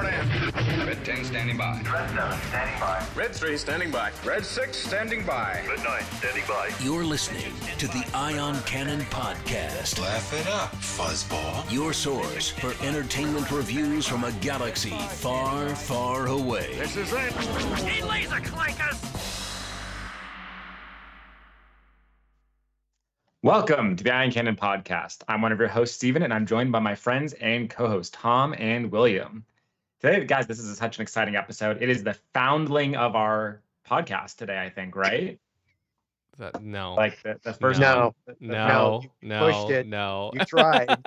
report in. Red 10 standing by. Red 7 standing by. Red 3 standing by. Red 6 standing by. Red 9 standing by. You're listening to the Ion Cannon Podcast. Laugh it up, fuzzball. Your source for entertainment reviews from a galaxy far, far away. This is it. Welcome to the Ion Cannon Podcast. I'm one of your hosts, Stephen, and I'm joined by my friends and co-hosts, Tom and William. Today, guys, this is such an exciting episode. It is the foundling of our podcast today, I think, right? That, no. Like the, the first No. one. no, you no, pushed it. no. You tried.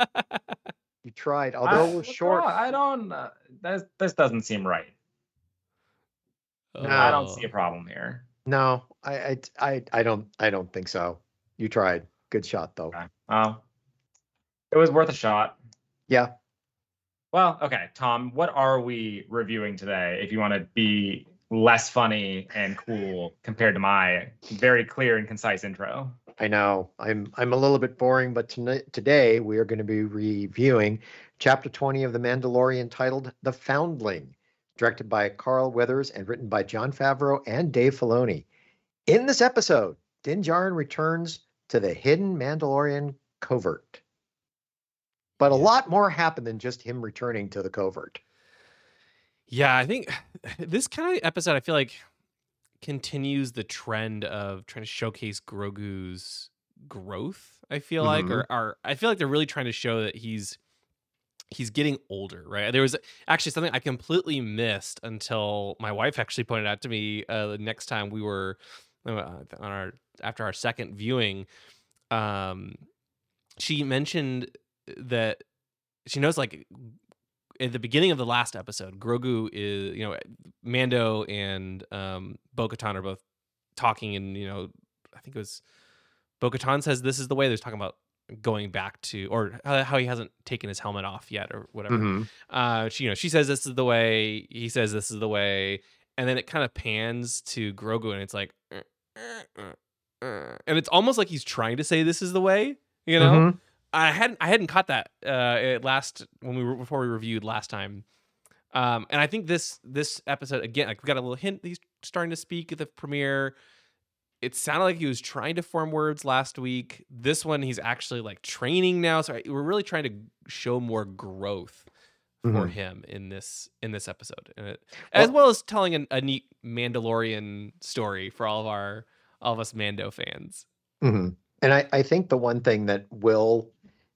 You tried, although it was short. wrong? I don't. Uh, this, this doesn't seem right. Oh. I don't see a problem here. No, I, I, I, I don't, I don't think so. You tried. Good shot, though. Okay. Well, it was worth a shot. Yeah. Well, okay, Tom, what are we reviewing today? If you want to be less funny and cool compared to my very clear and concise intro. I know. I'm, I'm a little bit boring, but tonight, today we are going to be reviewing chapter 20 of The Mandalorian titled The Foundling, directed by Carl Weathers and written by Jon Favreau and Dave Filoni. In this episode, Din Djarin returns to the hidden Mandalorian covert. But a lot more happened than just him returning to the covert. Yeah, I think this kind of episode, I feel like, continues the trend of trying to showcase Grogu's growth. I feel like, or, or I feel like they're really trying to show that he's he's getting older, right? There was actually something I completely missed until my wife actually pointed out to me uh, the next time we were uh, on our after our second viewing. Um, she mentioned that she knows like at the beginning of the last episode, Grogu is, you know, Mando and um, Bo Katan are both talking, and, you know, I think it was Bo Katan says this is the way. They're talking about going back to, or how, he hasn't taken his helmet off yet, or whatever. Mhm. Uh, she, you know, she says this is the way. He says this is the way, and then it kind of pans to Grogu, and it's like, "Uh, uh, uh, uh," and it's almost like he's trying to say this is the way, you know. Mhm. I hadn't I hadn't caught that uh last when we were before we reviewed last time. Um and I think this this episode again like we got a little hint he's starting to speak at the premiere. It sounded like he was trying to form words last week. This one he's actually like training now. So we're really trying to show more growth for Mhm. him in this in this episode. And it, as well as telling an, a neat Mandalorian story for all of our all of us Mando fans. hmm And I, I think the one thing that will,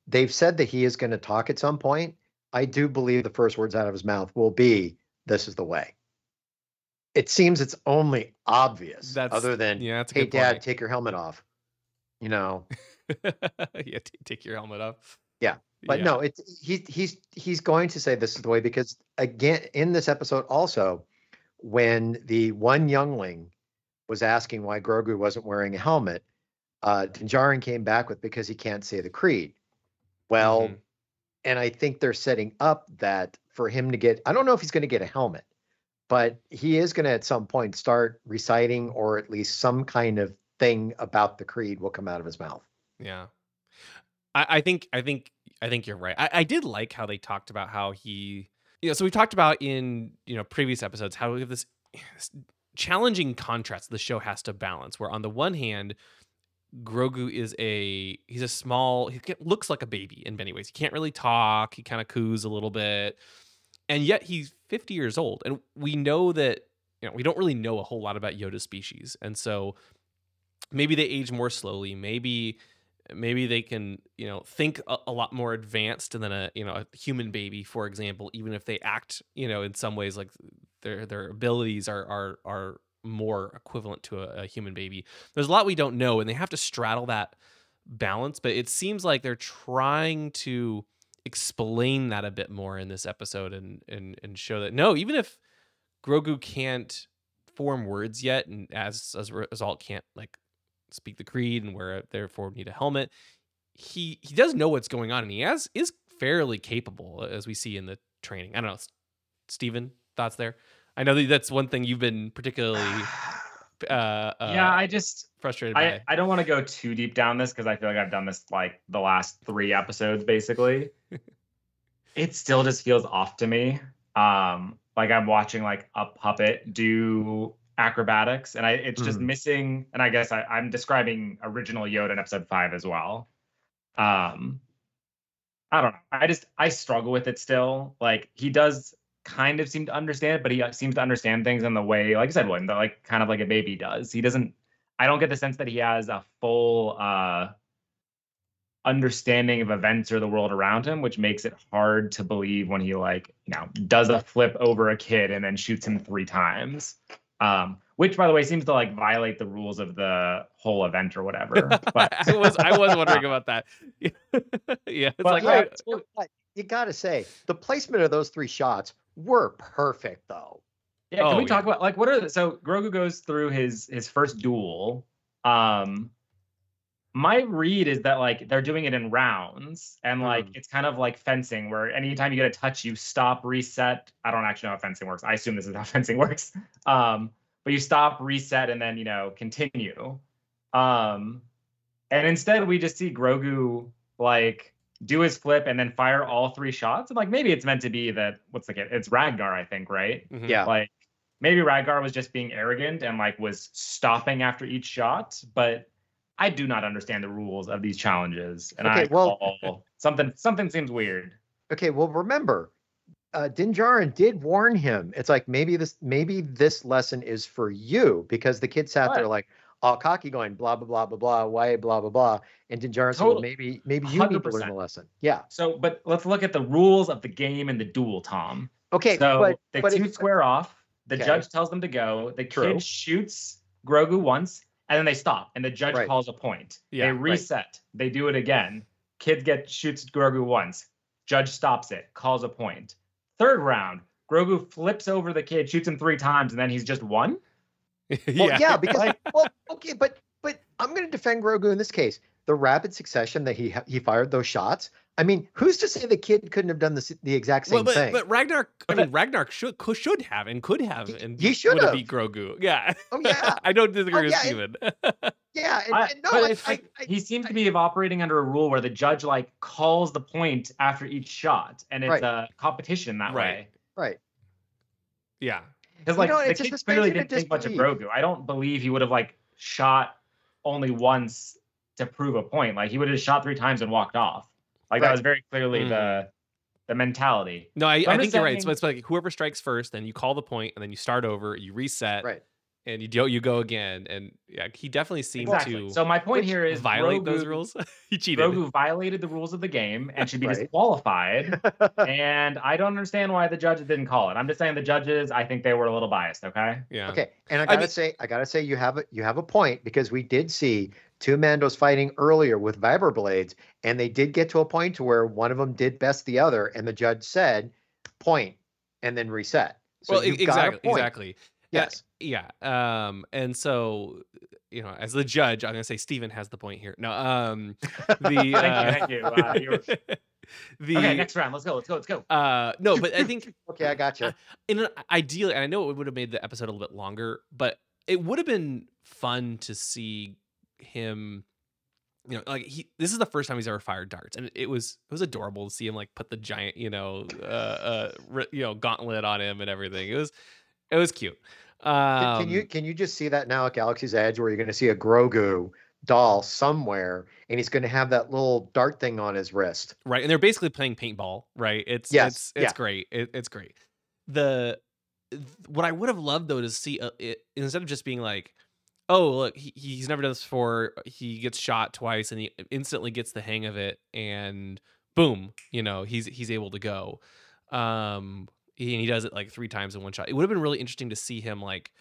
they've said that he is going to talk at some point. I do believe the first words out of his mouth will be, "This is the way." It seems it's only obvious, That's other than, yeah, that's a "Hey, good Dad, point. take your helmet off." You know, yeah, t- take your helmet off. Yeah, but Yeah. no, it's he he's he's going to say this is the way because again in this episode also, when the one youngling was asking why Grogu wasn't wearing a helmet, uh Din Djarin came back with because he can't say the creed. Well, Mhm. and I think they're setting up that for him to get I don't know if he's going to get a helmet, but he is going to at some point start reciting or at least some kind of thing about the creed will come out of his mouth. Yeah. I, I think I think I think you're right. I, I did like how they talked about how he you know, so we talked about in, you know, previous episodes how we have this this challenging contrast the show has to balance, where on the one hand, Grogu is a he's a small he looks like a baby in many ways. He can't really talk, he kind of coos a little bit. And yet he's 50 years old. And we know that, you know, we don't really know a whole lot about Yoda species. And so maybe they age more slowly maybe maybe they can you know think a, a lot more advanced than a you know a human baby for example even if they act you know in some ways like their their abilities are are are more equivalent to a, a human baby. There's a lot we don't know and they have to straddle that balance but it seems like they're trying to explain that a bit more in this episode and and and show that no even if grogu can't form words yet and as as a result can't like speak the creed and where therefore need a helmet he he does know what's going on and he has is fairly capable uh, as we see in the training. I don't know S- stephen thoughts there i know that that's one thing you've been particularly uh, uh yeah, I just frustrated I, by I don't want to go too deep down this because I feel like I've done this like the last three episodes basically. it still just feels off to me. um like I'm watching like a puppet do acrobatics and I it's just Mhm. missing and I guess I, I'm describing original Yoda in episode five as well. Um I don't know. I just I struggle with it still. Like he does kind of seem to understand it, but he uh, seems to understand things in the way, like I said, William, that like kind of like a baby does. He doesn't. I don't get the sense that he has a full uh understanding of events or the world around him, which makes it hard to believe when he like you know does a flip over a kid and then shoots him three times. Um, which by the way seems to like violate the rules of the whole event or whatever. But I was I was wondering about that. yeah, it's But, like yeah, I- you got to say the placement of those three shots were perfect, though. Yeah, can Oh, we talk yeah. about like what are the, so Grogu goes through his his first duel. Um my read is that like they're doing it in rounds and like Mm. it's kind of like fencing where anytime you get a touch you stop reset. I don't actually know how fencing works. I assume this is how fencing works. Um but you stop reset and then you know continue. Um and instead we just see Grogu like do his flip and then fire all three shots and like maybe it's meant to be that what's the kid? It's Ragnar I think, right? Mhm. Yeah. like maybe Ragnar was just being arrogant and like was stopping after each shot, but I do not understand the rules of these challenges, and Okay, I well- call something something seems weird. Okay, well, remember, uh, Din Djarin did warn him. It's like maybe this maybe this lesson is for you because the kid sat there like all cocky, going blah blah blah blah blah, why blah blah blah, and Din Djarin said, well, maybe maybe you need to learn 100%. lesson. Yeah. So, but let's look at the rules of the game and the duel, Tom. Okay, so but the but two if- square off. The Okay. judge tells them to go. The True. kid shoots Grogu once, and then they stop, and the judge Right. calls a point. Yeah, they right. reset. They do it again. Kid get shoots Grogu once. Judge stops it, calls a point. Third round, Grogu flips over the kid, shoots him three times, and then he's just one. Well, yeah, because well, okay, but but I'm going to defend Grogu in this case. The rapid succession that he ha- he fired those shots. I mean, who's to say the kid couldn't have done the the exact same well, but, thing? but Ragnar, I mean, Ragnar should should have and could have and he should would have have. beat Grogu. Yeah. Oh, yeah. I don't disagree Oh, with yeah, Stephen. yeah, and, I- and no, but I, I, like, I, he seems to be operating under a rule where the judge like calls the point after each shot, and it's Right. a competition that Right. way. right. yeah. Because You like know, the it's just kid a clearly didn't think much of disbelief. Grogu. I don't believe he would have like shot only once to prove a point. Like he would have shot three times and walked off. Like Right. that was very clearly Mm. the the mentality. No, I, So I think just you're right. So it's like whoever strikes first, then you call the point, and then you start over, you reset, Right. And you do you go again. And yeah, he definitely seemed Exactly. to So my point here is violate those rules. he cheated. Grogu violated the rules of the game and should be Right. disqualified. and I don't understand why the judges didn't call it. I'm just saying the judges, I think they were a little biased. Okay. Yeah. Okay, and I I gotta mean- say, I gotta say, you have a you have a point because we did see two Mandos fighting earlier with vibro blades, and they did get to a point to where one of them did best the other, and the judge said, and then reset. So well, you've got a exactly, point. exactly. Yes. Yeah. Um, and so, you know, as the judge, I'm gonna say Stephen has the point here. No, um, the uh, Thank you, thank you. Uh, the okay. Next round. Let's go. Let's go. Let's go. uh, no, but I think Okay, I got you. in an ideal, and I know it would have made the episode a little bit longer, but it would have been fun to see him. You know, like he. This is the first time he's ever fired darts, and it was it was adorable to see him like put the giant, you know, uh, uh, you know, gauntlet on him and everything. It was, it was cute. Can, Um, can you can you just see that now at Galaxy's Edge, where you're going to see a Grogu doll somewhere, and he's going to have that little dart thing on his wrist. right and they're basically playing paintball right it's Yes, it's it's yeah. great it, it's great the what i would have loved though to see uh, it, instead of just being like oh look he, he's never done this before he gets shot twice and he instantly gets the hang of it and boom you know he's he's able to go um he, and he does it like three times in one shot it would have been really interesting to see him like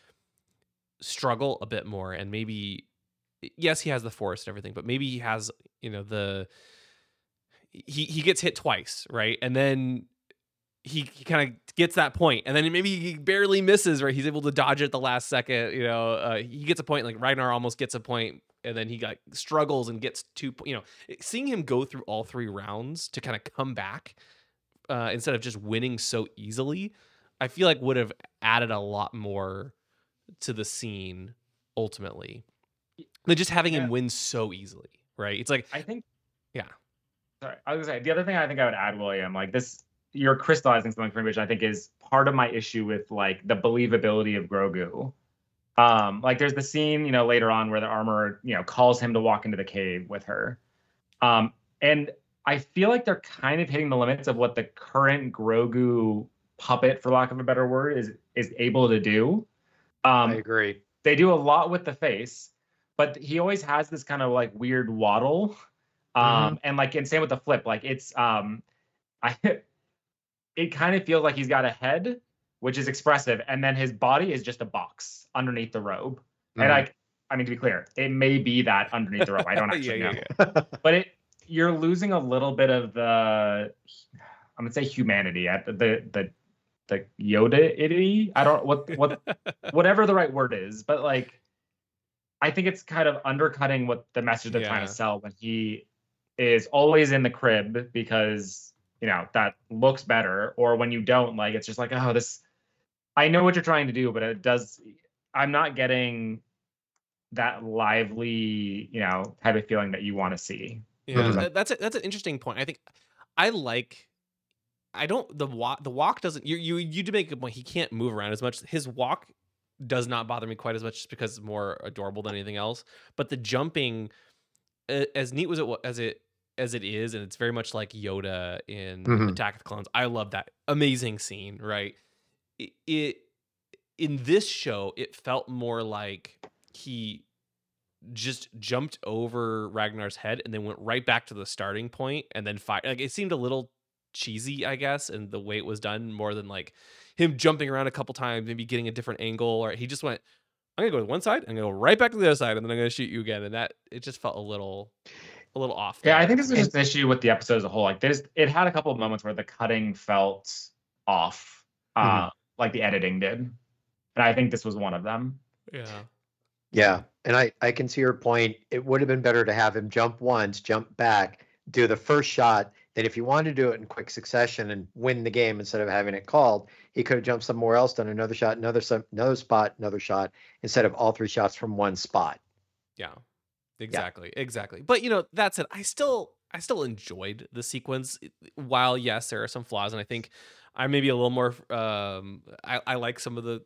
struggle a bit more and maybe yes he has the force and everything but maybe he has you know the he he gets hit twice, right? And then he, he kind of gets that point, and then maybe he barely misses, right? He's able to dodge it at the last second. You know, uh, he gets a point. Like Ragnar almost gets a point, and then he got struggles and gets two. You know, seeing him go through all three rounds to kind of come back uh, instead of just winning so easily, I feel like would have added a lot more to the scene ultimately than just having Yeah. him win so easily, right? It's like I think. Yeah. Sorry, I was gonna say the other thing I think I would add, William, like this. you're crystallizing something for me, which I think is part of my issue with like the believability of Grogu. Um, like there's the scene, you know, later on where the armor, you know, calls him to walk into the cave with her. Um, and I feel like they're kind of hitting the limits of what the current Grogu puppet, for lack of a better word, is is able to do. Um, I agree. they do a lot with the face, but he always has this kind of like weird waddle. Um, and like and same with the flip, like it's um I it kind of feels like he's got a head, which is expressive, and then his body is just a box underneath the robe. And Mhm. like I mean to be clear, it may be that underneath the robe. I don't actually yeah, know. yeah. But it you're losing a little bit of the I'm gonna say humanity at the the the, the Yoda itty. I don't what what whatever the right word is, but like I think it's kind of undercutting what the message they're trying to sell when he is always in the crib because you know that looks better, or when you don't, like it's just like, oh, this I know what you're trying to do, but it does I'm not getting that lively, you know, type of feeling that you want to see. Yeah, that- that's a, that's an interesting point. I think I like. I don't the walk. The walk doesn't. You you you do make a point. He can't move around as much. His walk does not bother me quite as much, just because it's more adorable than anything else. But the jumping, as neat as it as it as it is, and it's very much like Yoda in Mhm. Attack of the Clones. I love that amazing scene. Right. It, it in this show, it felt more like he just jumped over Ragnar's head and then went right back to the starting point and then fire. Like it seemed a little cheesy, I guess, and the way it was done more than like him jumping around a couple times, maybe getting a different angle, or he just went, I'm gonna go to one side, I'm gonna go right back to the other side, and then I'm gonna shoot you again. And that it just felt a little a little off. Yeah, I think this is just an issue with the episode as a whole. Like there's it had a couple of moments where the cutting felt off, uh, like the editing did. And I think this was one of them. yeah. Yeah, and I I can see your point. It would have been better to have him jump once, jump back, do the first shot. Then, if you wanted to do it in quick succession and win the game instead of having it called, he could have jumped somewhere else, done another shot, another some another spot, another shot, instead of all three shots from one spot. Yeah. Exactly. Exactly. But you know, that said, I still I still enjoyed the sequence. While yes, there are some flaws, and I think I maybe a little more um I, I like some of the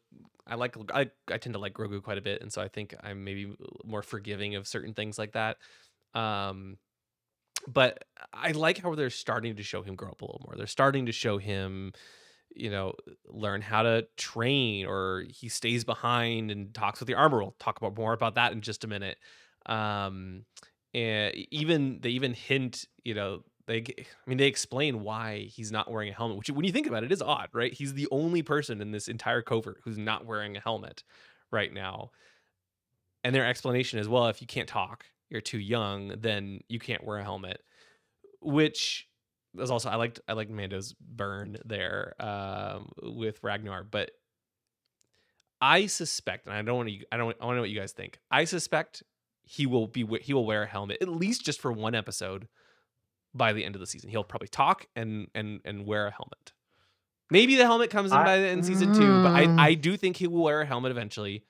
I like I, I tend to like Grogu quite a bit, and so I think I'm maybe more forgiving of certain things like that. Um but I like how they're starting to show him grow up a little more. They're starting to show him you know, learn how to train, or he stays behind and talks with the armor. We'll talk about more about that in just a minute. Um, and even they even hint, you know, they, I mean, they explain why he's not wearing a helmet. Which, when you think about it, is odd, right? He's the only person in this entire covert who's not wearing a helmet right now. And their explanation is, well, if you can't talk, you're too young, then you can't wear a helmet. Which was also I liked I liked Mando's burn there um, with Ragnar, but I suspect, and I don't want to I don't I want to know what you guys think. I suspect he will be he will wear a helmet at least just for one episode by the end of the season. He'll probably talk and and and wear a helmet. Maybe the helmet comes in I- by the end of season two, but. I I do think he will wear a helmet eventually,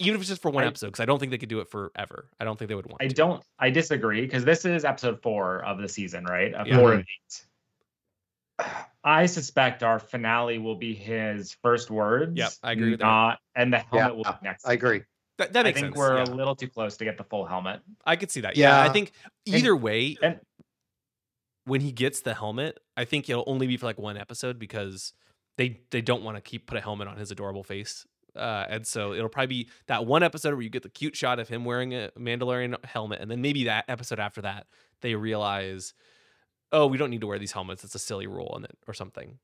even if it's just for one I- episode. Because I don't think they could do it forever. I don't think they would want. I to. don't I disagree because this is episode four of the season, right? Of Yeah. four mm-hmm. of eight. I suspect our finale will be his first words. Yep, I agree with that. Not and the Yeah, helmet will be next. I agree. That, that I think sense. we're yeah. a little too close to get the full helmet. I could see that. Yeah, I think either way, and- when he gets the helmet, I think it'll only be for like one episode because they they don't want to keep put a helmet on his adorable face. Uh, and so it'll probably be that one episode where you get the cute shot of him wearing a Mandalorian helmet, and then maybe that episode after that they realize, oh, we don't need to wear these helmets. It's a silly rule, and it or something.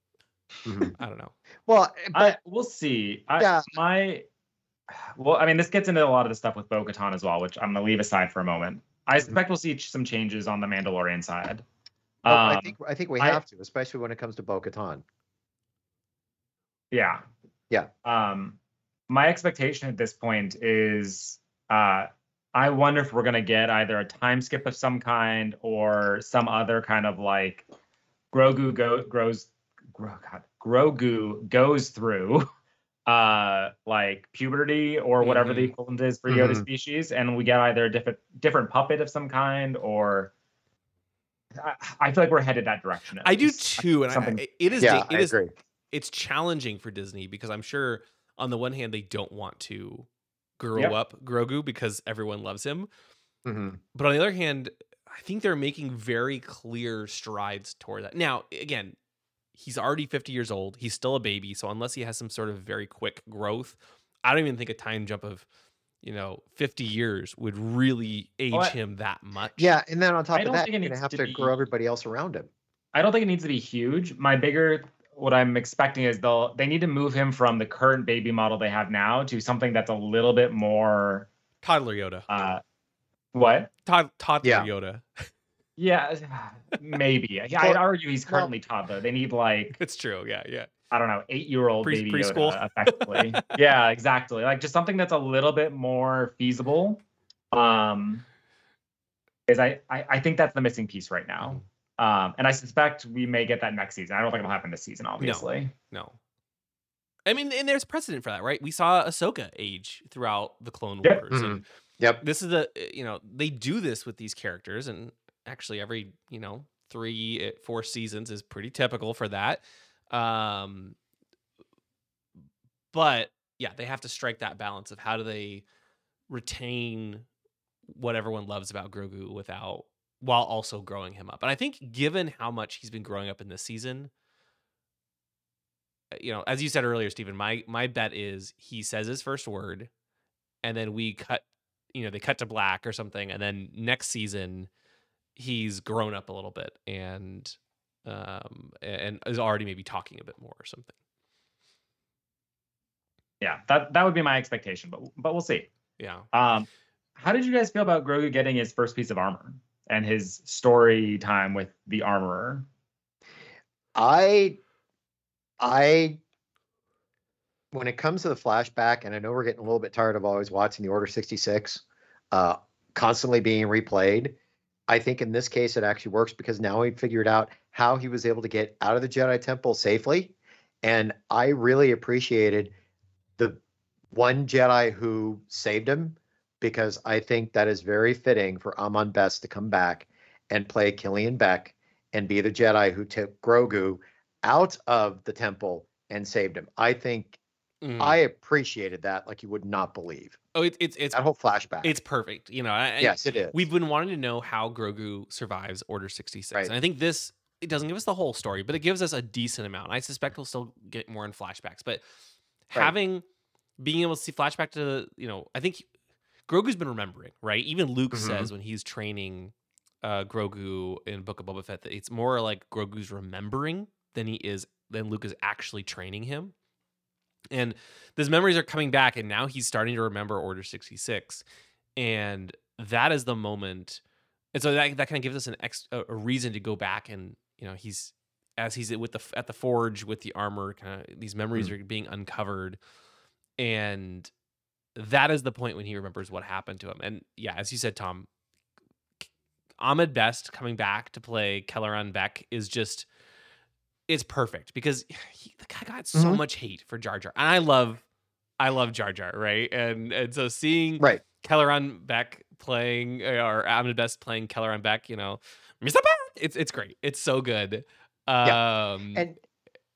Mhm. I don't know. Well, I we'll see. I, Yeah. My well, I mean, this gets into a lot of the stuff with Bo Katan as well, which I'm gonna leave aside for a moment. I Mm-hmm. we'll see some changes on the Mandalorian side. Well, I Um, think I think we I- have to, especially when it comes to Bo-Katan. Yeah. Yeah. Um, my expectation at this point is uh, I wonder if we're gonna get either a time skip of some kind or some other kind of like Grogu go grows Gro, God, Grogu goes through uh like puberty or whatever the Mhm. equivalent is for Yoda Mhm. species, and we get either a different different puppet of some kind or I, I feel like we're headed that direction. at I do too, and I, it is yeah, da- I it is agree. it's challenging for Disney because I'm sure on the one hand they don't want to grow Yep. up Grogu because everyone loves him, Mhm. but on the other hand, I think they're making very clear strides toward that. Now, again, he's already 50 years old. He's still a baby, so unless he has some sort of very quick growth, I don't even think a time jump of you know 50 years would really age Well, I- him that much. Yeah, and then on top I of don't that, think it you're gonna have to to be- grow everybody else around him. I don't think it needs to be huge. My bigger what I'm expecting is they'll they need to move him from the current baby model they have now to something that's a little bit more toddler Yoda. uh what? Tod- toddler Yeah. Yoda. Yeah, maybe. Yeah, I'd argue he's well- currently toddler. They need like it's true. Yeah, yeah. I don't know, eight year old Pre- baby preschool. Yoda, effectively. yeah, exactly. Like just something that's a little bit more feasible. Um, is I, I I think that's the missing piece right now. Um, and I suspect we may get that next season. I don't think it'll happen this season, obviously. No. I mean, and there's precedent for that, right? We saw Ahsoka age throughout the Clone Yep. Wars, and Yep. this is the you know they do this with these characters, and actually every you know three eh, four seasons is pretty typical for that. Um, but yeah, they have to strike that balance of how do they retain what everyone loves about Grogu without while also growing him up. And I think given how much he's been growing up in this season, uh, you know, as you said earlier, Stephen, my my bet is he says his first word, and then we cut, you know, they cut to black or something, and then next season he's grown up a little bit and um and is already maybe talking a bit more or something. Yeah, that that would be my expectation, but but we'll see. Yeah. Um, how did you guys feel about Grogu getting his first piece of armor and his story time with the armorer? I, I, when it comes to the flashback, and I know we're getting a little bit tired of always watching the Order 66 uh, constantly being replayed. I think in this case it actually works because now he figured out how he was able to get out of the Jedi Temple safely. And I really appreciated the one Jedi who saved him because I think that is very fitting for Ahmed Best to come back and play Kelleran Beck and be the Jedi who took Grogu out of the temple and saved him. I think Mm. I appreciated that like you would not believe. Oh, it's it's it's That whole flashback. it's perfect. You know, I, yes, it is. We've been wanting to know how Grogu survives Order 66. Right. And I think this it doesn't give us the whole story, but it gives us a decent amount. I suspect we'll still get more in flashbacks, but Right. having being able to see flashback to, you know, I think Grogu's been remembering, right? Even Luke Mhm. says when he's training uh Grogu in Book of Boba Fett that it's more like Grogu's remembering than he is than Luke is actually training him. And those memories are coming back, and now he's starting to remember Order 66. And that is the moment. And so that, that kind of gives us an ex, a, reason to go back and, you know, he's as he's with the at the forge with the armor, kind of these memories mm. are being uncovered. And that is the point when he remembers what happened to him. And yeah, as you said, Tom, Ahmed Best coming back to play Kelleran Beck is just it's perfect because he, the guy got so Mhm. much hate for Jar Jar, and I love, I love Jar Jar, right? And and so seeing right. Kelleran Beck playing uh, or Ahmed Best playing Kelleran Beck, you know, it's it's great, it's so good. Um, And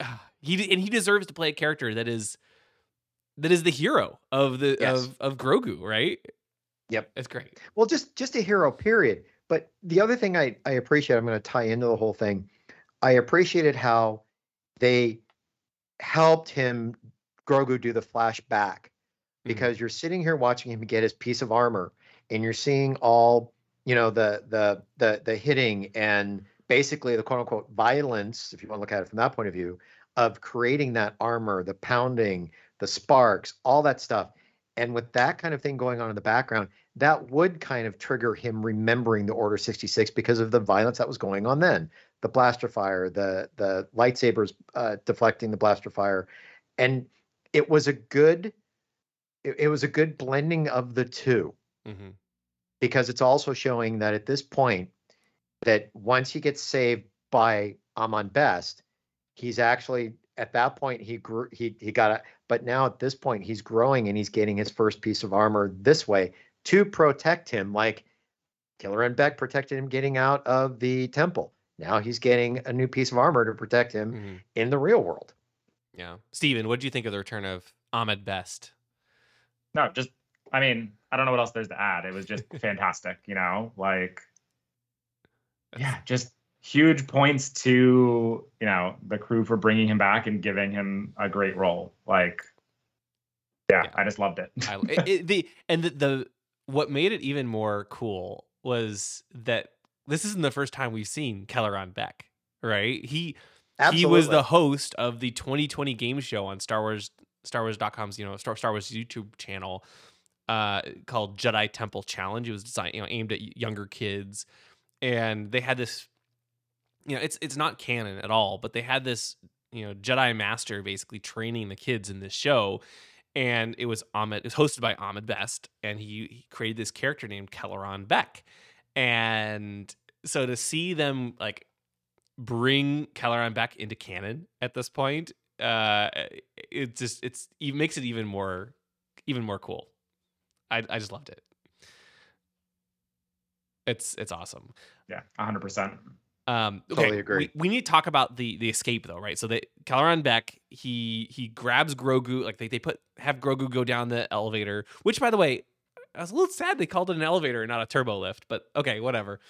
he and he deserves to play a character that is that is the hero of the Yes. of of Grogu, right? Yep. It's great. well, just just a hero, period. But the other thing I I appreciate, I'm going to tie into the whole thing. I appreciated how they helped him Grogu do the flashback mm-hmm. because you're sitting here watching him get his piece of armor and you're seeing all you know the the the the hitting and basically the quote unquote violence if you want to look at it from that point of view of creating that armor the pounding the sparks all that stuff. And with that kind of thing going on in the background that would kind of trigger him remembering the order 66 because of the violence that was going on then the blaster fire the the lightsabers uh, deflecting the blaster fire. And it was a good it, it was a good blending of the two. Hmm because it's also showing that at this point that once he gets saved by Ahmed Best, he's actually at that point he grew he he got a But now at this point he's growing and he's getting his first piece of armor this way to protect him, like Kelleran Beck protected him getting out of the temple. Now he's getting a new piece of armor to protect him Mhm. in the real world. Yeah. Stephen, what do you think of the return of Ahmed Best? No, just I mean, I don't know what else there's to add. It was just fantastic, you know, like yeah, just huge points to you know the crew for bringing him back and giving him a great role. Like, yeah, Yeah. I just loved it. I, it, it- the and the, the what made it even more cool was that this isn't the first time we've seen Kelleran Beck, right? He Absolutely. he was the host of the 2020 game show on Star Wars Star Wars.com's you know Star, Star Wars YouTube channel uh called Jedi Temple Challenge. It was designed you know aimed at younger kids and they had this you know it's it's not canon at all, but they had this you know Jedi master basically training the kids in this show and it was Ahmed. It was hosted by Ahmed Best, and he, he created this character named Kelleran Beck. And so to see them like bring Kelleran back into canon at this point, uh, it just it's it makes it even more even more cool. I I just loved it. It's it's awesome. yeah, hundred percent. Um, okay, Totally agree. We, we need to talk about the the escape though, right? So that Kelleran Beck, he he grabs Grogu, like they, they put have Grogu go down the elevator. Which, by the way, I was a little sad they called it an elevator and not a turbo lift, but okay, whatever.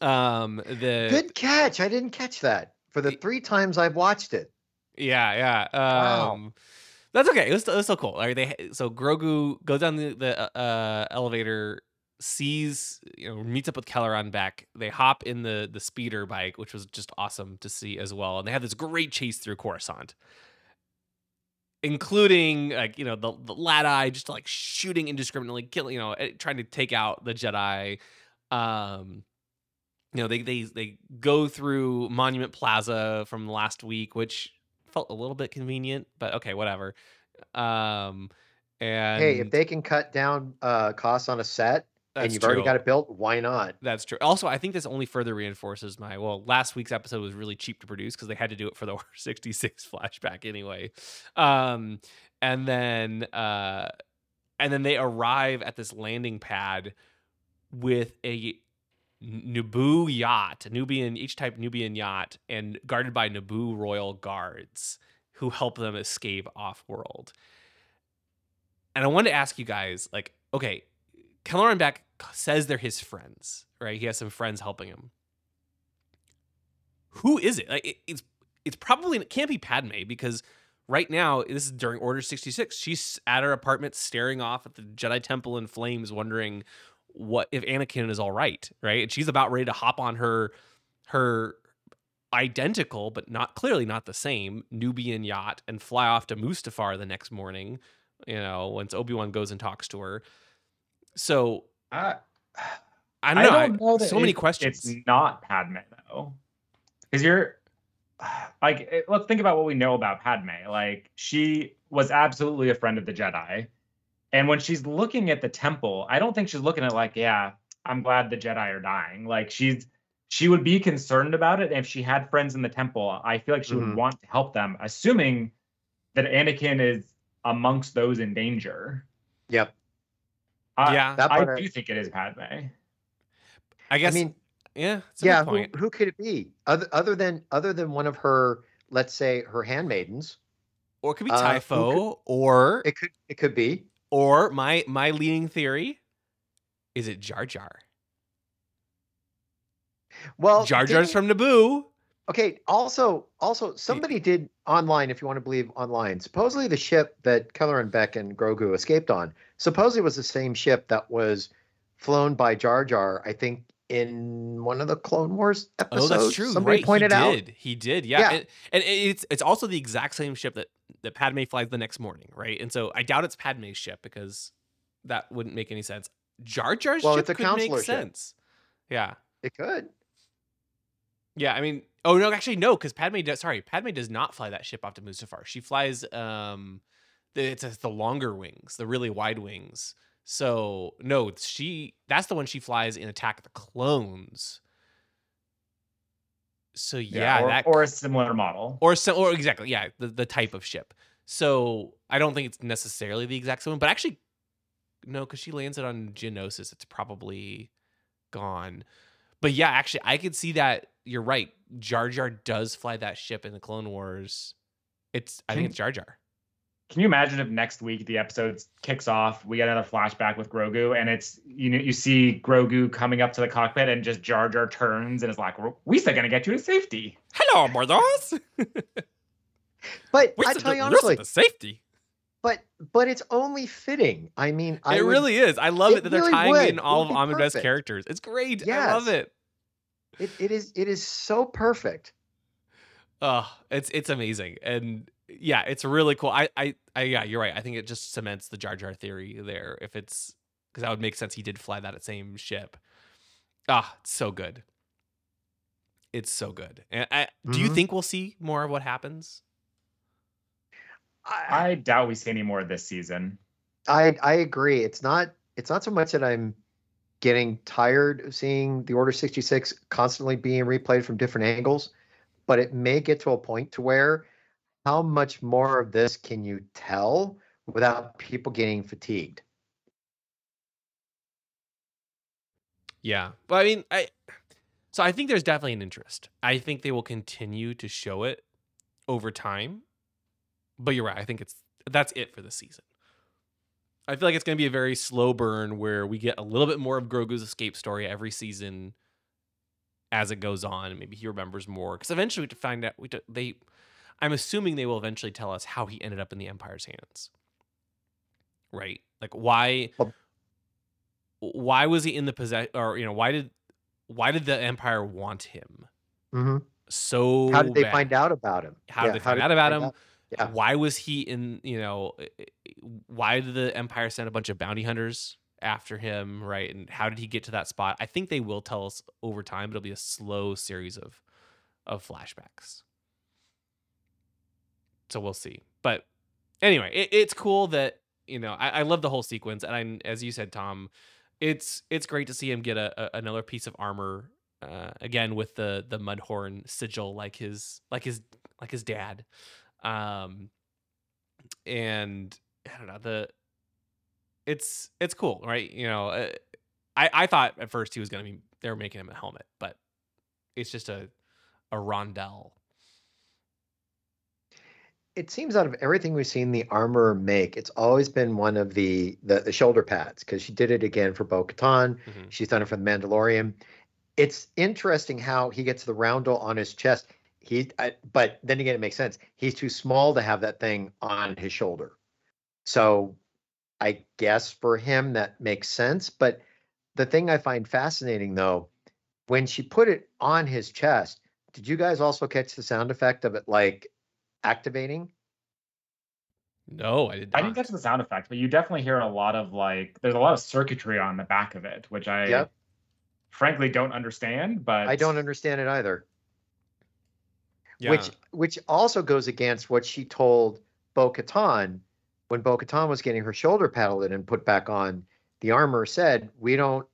Um, the Good catch. I didn't catch that for the three times I've watched it. Yeah, yeah. Wow. Um, That's okay. It was, it was still cool. Like they so Grogu goes down the, the uh, elevator, sees you know meets up with Kelleran Beck. They hop in the the speeder bike, which was just awesome to see as well. And they have this great chase through Coruscant, including like you know the the lad eye just like shooting indiscriminately, killing you know eh, trying to take out the Jedi. Um, you know they they they go through Monument Plaza from last week, which felt a little bit convenient, but okay, whatever. Um, and hey, if they can cut down uh, costs on a set and you've already got it built, why not? That's true. Also, I think this only further reinforces my well. Last week's episode was really cheap to produce because they had to do it for the Order 66 flashback anyway. Um, and then uh, and then they arrive at this landing pad with a Naboo yacht, a Nubian J-type Nubian yacht, and guarded by Naboo royal guards who help them escape off world. And I wanted to ask you guys, like, okay, Kelleran Beck says they're his friends, right? He has some friends helping him. Who is it? Like, it- it's it's probably it can't be Padme because right now this is during Order sixty six. She's at her apartment, staring off at the Jedi Temple in flames, wondering what if Anakin is all right, right? And she's about ready to hop on her her identical but not clearly not the same Nubian yacht and fly off to Mustafar the next morning. You know, once Obi Wan goes and talks to her. So Uh, I don't know. I- know that so many questions. It's not Padme though, because you're like, it- let's think about what we know about Padme. Like, she was absolutely a friend of the Jedi, and when she's looking at the temple, I don't think she's looking at like, yeah, I'm glad the Jedi are dying. Like, she's she would be concerned about it and if she had friends in the temple. I feel like she Mhm. would want to help them, assuming that Anakin is amongst those in danger. Yep. I, Yeah. That I part I- do think it is Padme. I guess. I mean, yeah. It's a yeah, good who, point. who could it be? Other other than other than one of her, let's say her handmaidens. or it could be uh, who Typho, or It could it could be. or my my leading theory is it Jar Jar. Well, Jar Jar's didn't- from Naboo. Okay. Also, also somebody did online, if you want to believe online. Supposedly, the ship that Kelleran Beck and Grogu escaped on supposedly was the same ship that was flown by Jar Jar. I think in one of the Clone Wars episodes. Oh, that's true. Somebody right. pointed he out. did. He did. Yeah. Yeah. And, and it's it's also the exact same ship that that Padme flies the next morning, right? And so I doubt it's Padme's ship because that wouldn't make any sense. Jar Jar's Well, ship it's a could make counselor ship. sense. Yeah. It could. Yeah, I mean, oh no, actually no, because Padme does. Sorry, Padme does not fly that ship off to Mustafar. She flies um, the, it's, it's the longer wings, the really wide wings. So no, she that's the one she flies in Attack of the Clones. So yeah, or, that or a similar model. or some, or exactly yeah, the the type of ship. So I don't think it's necessarily the exact same one, but actually, no, because she lands it on Geonosis, it's probably gone. But yeah, actually, I could see that you're right. Jar Jar does fly that ship in the Clone Wars. It's I think it's Jar Jar. Can you imagine if next week the episode kicks off, we get another flashback with Grogu, and it's you know you see Grogu coming up to the cockpit, and just Jar Jar turns and is like, "We said gonna get you to safety." Hello, brothers. But We I said tell the- you we said honestly, the safety. but but it's only fitting. I mean, I it would- really is. I love it, it that they're really tying would. in all It of would be Ahmed's perfect. characters. It's great. I love it. It, it is it is so perfect. Oh, it's it's amazing. And yeah, it's really cool. I, I I yeah, you're right. I think it just cements the Jar Jar theory there. If it's because that would make sense. He did fly that same ship. Ah, it's so good. It's so good. And I, do you Mhm. think we'll see more of what happens? I, I doubt we see any more this season. I I agree. It's not it's not so much that I'm getting tired of seeing the Order 66 constantly being replayed from different angles, but it may get to a point to where how much more of this can you tell without people getting fatigued? Yeah. But I mean, I so I think there's definitely an interest. I think they will continue to show it over time. But you're right. I think it's that's it for the season. I feel like it's going to be a very slow burn where we get a little bit more of Grogu's escape story every season as it goes on. Maybe he remembers more because eventually we to find out. We to, they, I'm assuming they will eventually tell us how he ended up in the Empire's hands. Right? Like why? Why was he in the possession? Or you know why did why did the Empire want him hmm so? How did they bad? find out about him? How did they find out about him? Yeah. Why was he in, you know, why did the Empire send a bunch of bounty hunters after him, right? And how did he get to that spot? I think they will tell us over time, but it'll be a slow series of of flashbacks. So we'll see. But anyway, it, it's cool that, you know, I, I love the whole sequence. And I, as you said, Tom, it's it's great to see him get a, a another piece of armor uh, again with the the mudhorn sigil like his like his like his dad um and i don't know the it's it's cool right you know uh, i i thought at first he was gonna be they were making him a helmet but it's just a a rondel. It seems out of everything we've seen the armor make, it's always been one of the the, the shoulder pads because she did it again for Bo Katan. Mhm. She's done it for the Mandalorian. It's interesting how he gets the roundel on his chest. He, I, but then again, it makes sense. He's too small to have that thing on his shoulder. So, I guess for him that makes sense. But the thing I find fascinating, though, when she put it on his chest, did you guys also catch the sound effect of it like activating? no i didn't I not didn't get to the sound effect but you definitely hear a lot of like there's a lot of circuitry on the back of it, which I Yep. frankly don't understand. But I don't understand it either. Yeah. which which also goes against what she told Bo Katan when Bo Katan was getting her shoulder paddled in and put back on. The armor said, "We don't."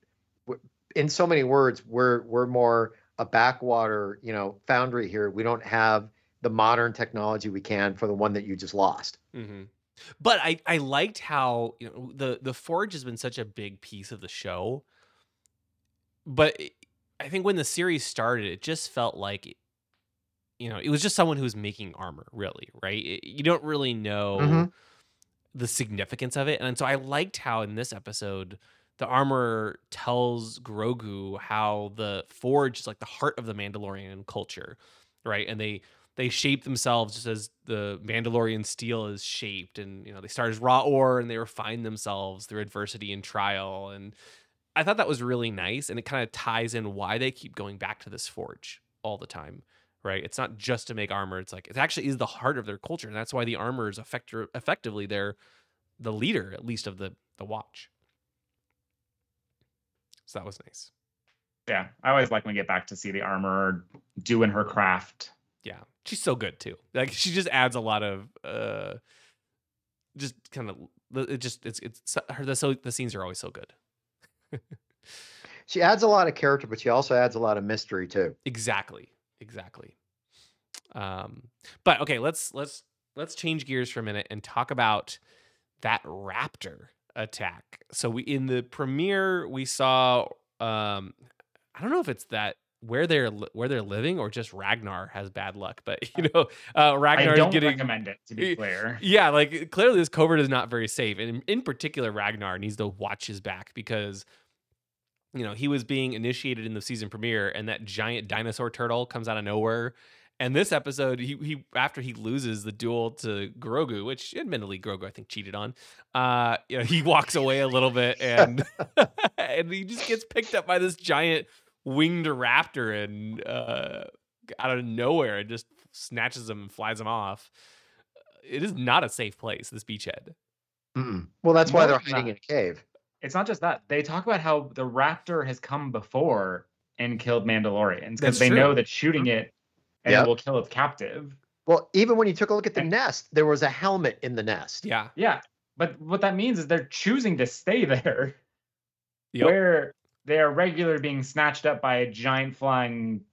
In so many words, we're we're more a backwater, you know, foundry here. We don't have the modern technology we can for the one that you just lost. hmm But I I liked how you know the the forge has been such a big piece of the show. But I think when the series started, it just felt like you know it was just someone who was making armor, really, right? It- you don't really know Mhm. the significance of it, and so I liked how in this episode the armor tells Grogu how the forge is like the heart of the Mandalorian culture, right? And they they shape themselves just as the Mandalorian steel is shaped, and you know they start as raw ore and they refine themselves through adversity and trial. And I thought that was really nice, and it kind of ties in why they keep going back to this forge all the time, right? It's not just to make armor; it's like it actually is the heart of their culture, and that's why the armor is effect- effectively their the leader, at least of the the watch. So that was nice. Yeah, I always like when we get back to see the armor doing her craft. Yeah, she's so good too. Like she just adds a lot of uh, just kind of it just it's it's her the so the scenes are always so good. She adds a lot of character, but she also adds a lot of mystery too. Exactly, exactly. Um, but okay, let's let's let's change gears for a minute and talk about that raptor attack. So we in the premiere we saw um I don't know if it's that where they're where they're living or just Ragnar has bad luck. But you know, uh, I Ragnar is don't getting recommend it to be clear. yeah, like clearly this covert is not very safe, and in, in particular, Ragnar needs to watch his back because you know he was being initiated in the season premiere, and that giant dinosaur turtle comes out of nowhere. And this episode, he he after he loses the duel to Grogu, which admittedly Grogu I think cheated on, uh, you know, he walks away a little bit and and he just gets picked up by this giant winged raptor and uh, out of nowhere and just snatches him and flies him off. It is not a safe place. This beachhead. Mm-mm. Well, that's why More they're hiding that. in a cave. It's not just that. They talk about how the raptor has come before and killed Mandalorians because they true. know that shooting it and Yep. it will kill its captive. Well, even when you took a look at the And- nest, there was a helmet in the nest. Yeah. Yeah. But what that means is they're choosing to stay there Yep. where they are regularly being snatched up by a giant flying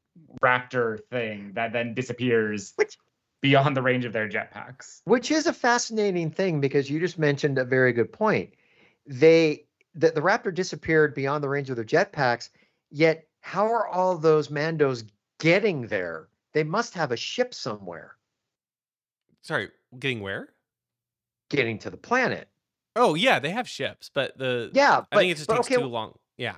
raptor thing that then disappears Which- beyond the range of their jetpacks. which is a fascinating thing because you just mentioned a very good point. They the, the Raptor disappeared beyond the range of their jetpacks, yet how are all those Mandos getting there? They must have a ship somewhere Sorry, getting where? getting to the planet. Oh yeah, they have ships, but the Yeah, I but, think it just takes okay, too long. Yeah.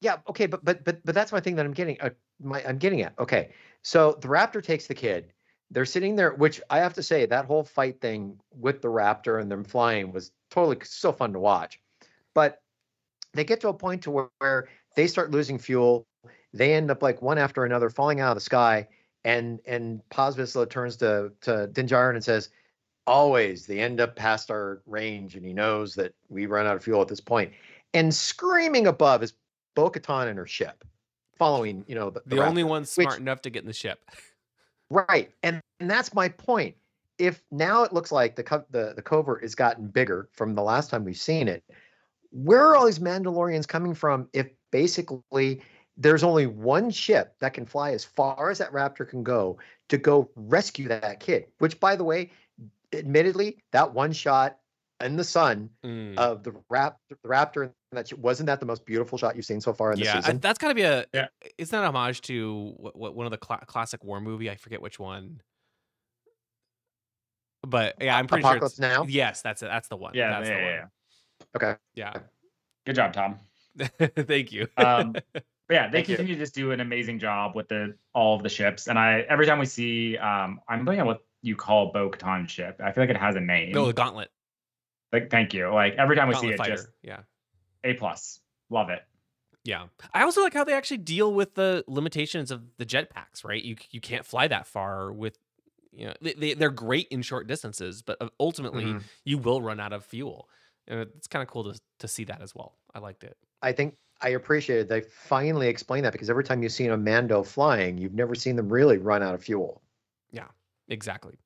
Yeah, okay, but but but but that's my thing that I'm getting. Uh, my I'm getting at. Okay, so the raptor takes the kid. They're sitting there, which I have to say that whole fight thing with the raptor and them flying was totally so fun to watch. But they get to a point to where, where they start losing fuel. They end up like one after another falling out of the sky. And and Paz Vizsla turns to to Din Djarin and says, "Always they end up past our range, and he knows that we run out of fuel at this point." And screaming above is Bo-Katan and her ship, following you know the, The, the only one smart which- enough to get in the ship. Right, and and that's my point. If now it looks like the co- the the covert has gotten bigger from the last time we've seen it, where are all these Mandalorians coming from? If basically there's only one ship that can fly as far as that Raptor can go to go rescue that kid. Which, by the way, admittedly, that one shot in the sun Mm. of the rap the Raptor that wasn't that the most beautiful shot you've seen so far in the yeah, I, season? that's got to be a. Yeah. It's not a homage to what, what one of the cla classic war movie. I forget which one. But yeah, I'm pretty Apocalypse sure. It's, Now? Yes, that's it. That's the one. Yeah, that's yeah, the yeah, one. Yeah. Okay. Yeah. Good job, Tom. Thank you. Um, but yeah, they Thank you. continue to just do an amazing job with the all of the ships. And I every time we see, um, I'm looking at what you call Bo Katan ship. I feel like it has a name. no, the Gauntlet. like, thank you. Like every time we Gauntlet see it, fighter. just yeah. A plus. Love it. Yeah. I also like how they actually deal with the limitations of the jetpacks, right? You you can't fly that far with you know, they, they they're great in short distances, but uh, ultimately Mhm. you will run out of fuel. And it's kind of cool to to see that as well. I liked it. I think I appreciated they finally explained that because every time you've seen a Mando flying, you've never seen them really run out of fuel. Yeah, exactly.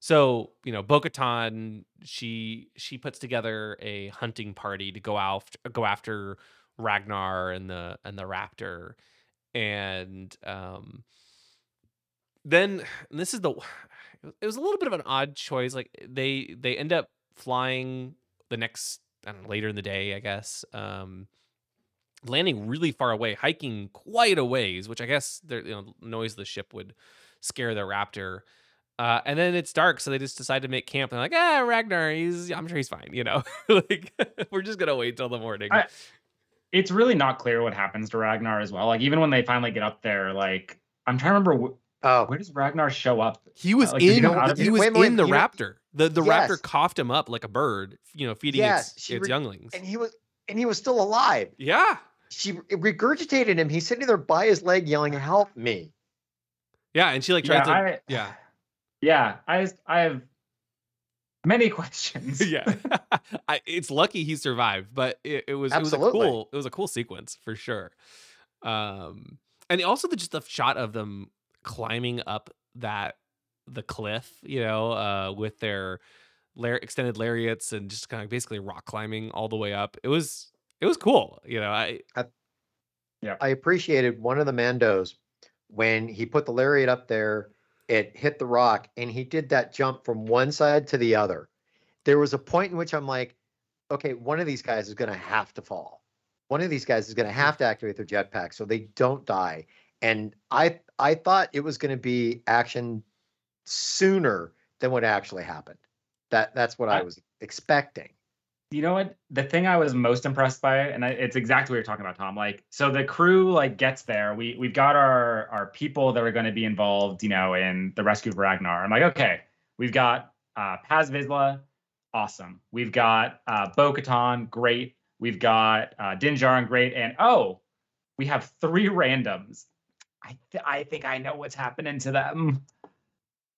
So, you know, Bo-Katan, she she puts together a hunting party to go after go after Ragnar and the and the raptor. And um then and this is the it was a little bit of an odd choice. Like they they end up flying the next I don't know, later in the day, I guess. Um landing really far away, hiking quite a ways, which I guess the you know, noise of the ship would scare the raptor. Uh, and then it's dark, so they just decide to make camp. And they're like, ah, Ragnar, he's I'm sure he's fine, you know. like we're just gonna wait till the morning. I- It's really not clear what happens to Ragnar as well. Like even when they finally get up there, like I'm trying to remember wh- Oh, where does Ragnar show up? he was like, did he in go out of he was Wait, wait, in the you know- raptor. The the Yes. raptor coughed him up like a bird, you know, feeding Yes, its she its re- younglings. and he was and he was still alive. yeah. She regurgitated him. He's sitting there by his leg yelling, "Help me!" Yeah, and she like Yeah, tried to I, yeah. yeah. I I have many questions. yeah. I, it's lucky he survived, but it, it was it was a cool it was a cool sequence for sure. Um, and also the just the shot of them climbing up that the cliff, you know, uh, with their lar- extended lariats and just kind of basically rock climbing all the way up. It was it was cool, you know. I yeah, I appreciated one of the Mandos when he put the lariat up there. It hit the rock, and he did that jump from one side to the other. There was a point in which I'm like, okay, one of these guys is going to have to fall. One of these guys is going to have to activate their jetpack so they don't die. and I I thought it was going to be action sooner than what actually happened. That that's what I I- was expecting. You know what? The thing I was most impressed by, and I, it's exactly what you're talking about, Tom. Like, so the crew like gets there. We we've got our our people that are going to be involved, you know, in the rescue of Ragnar. I'm like, okay, we've got uh, Paz Vizsla, awesome. We've got uh, Bo-Katan, great. We've got uh, Din Djarin, great. And oh, we have three randoms. I th- I think I know what's happening to them.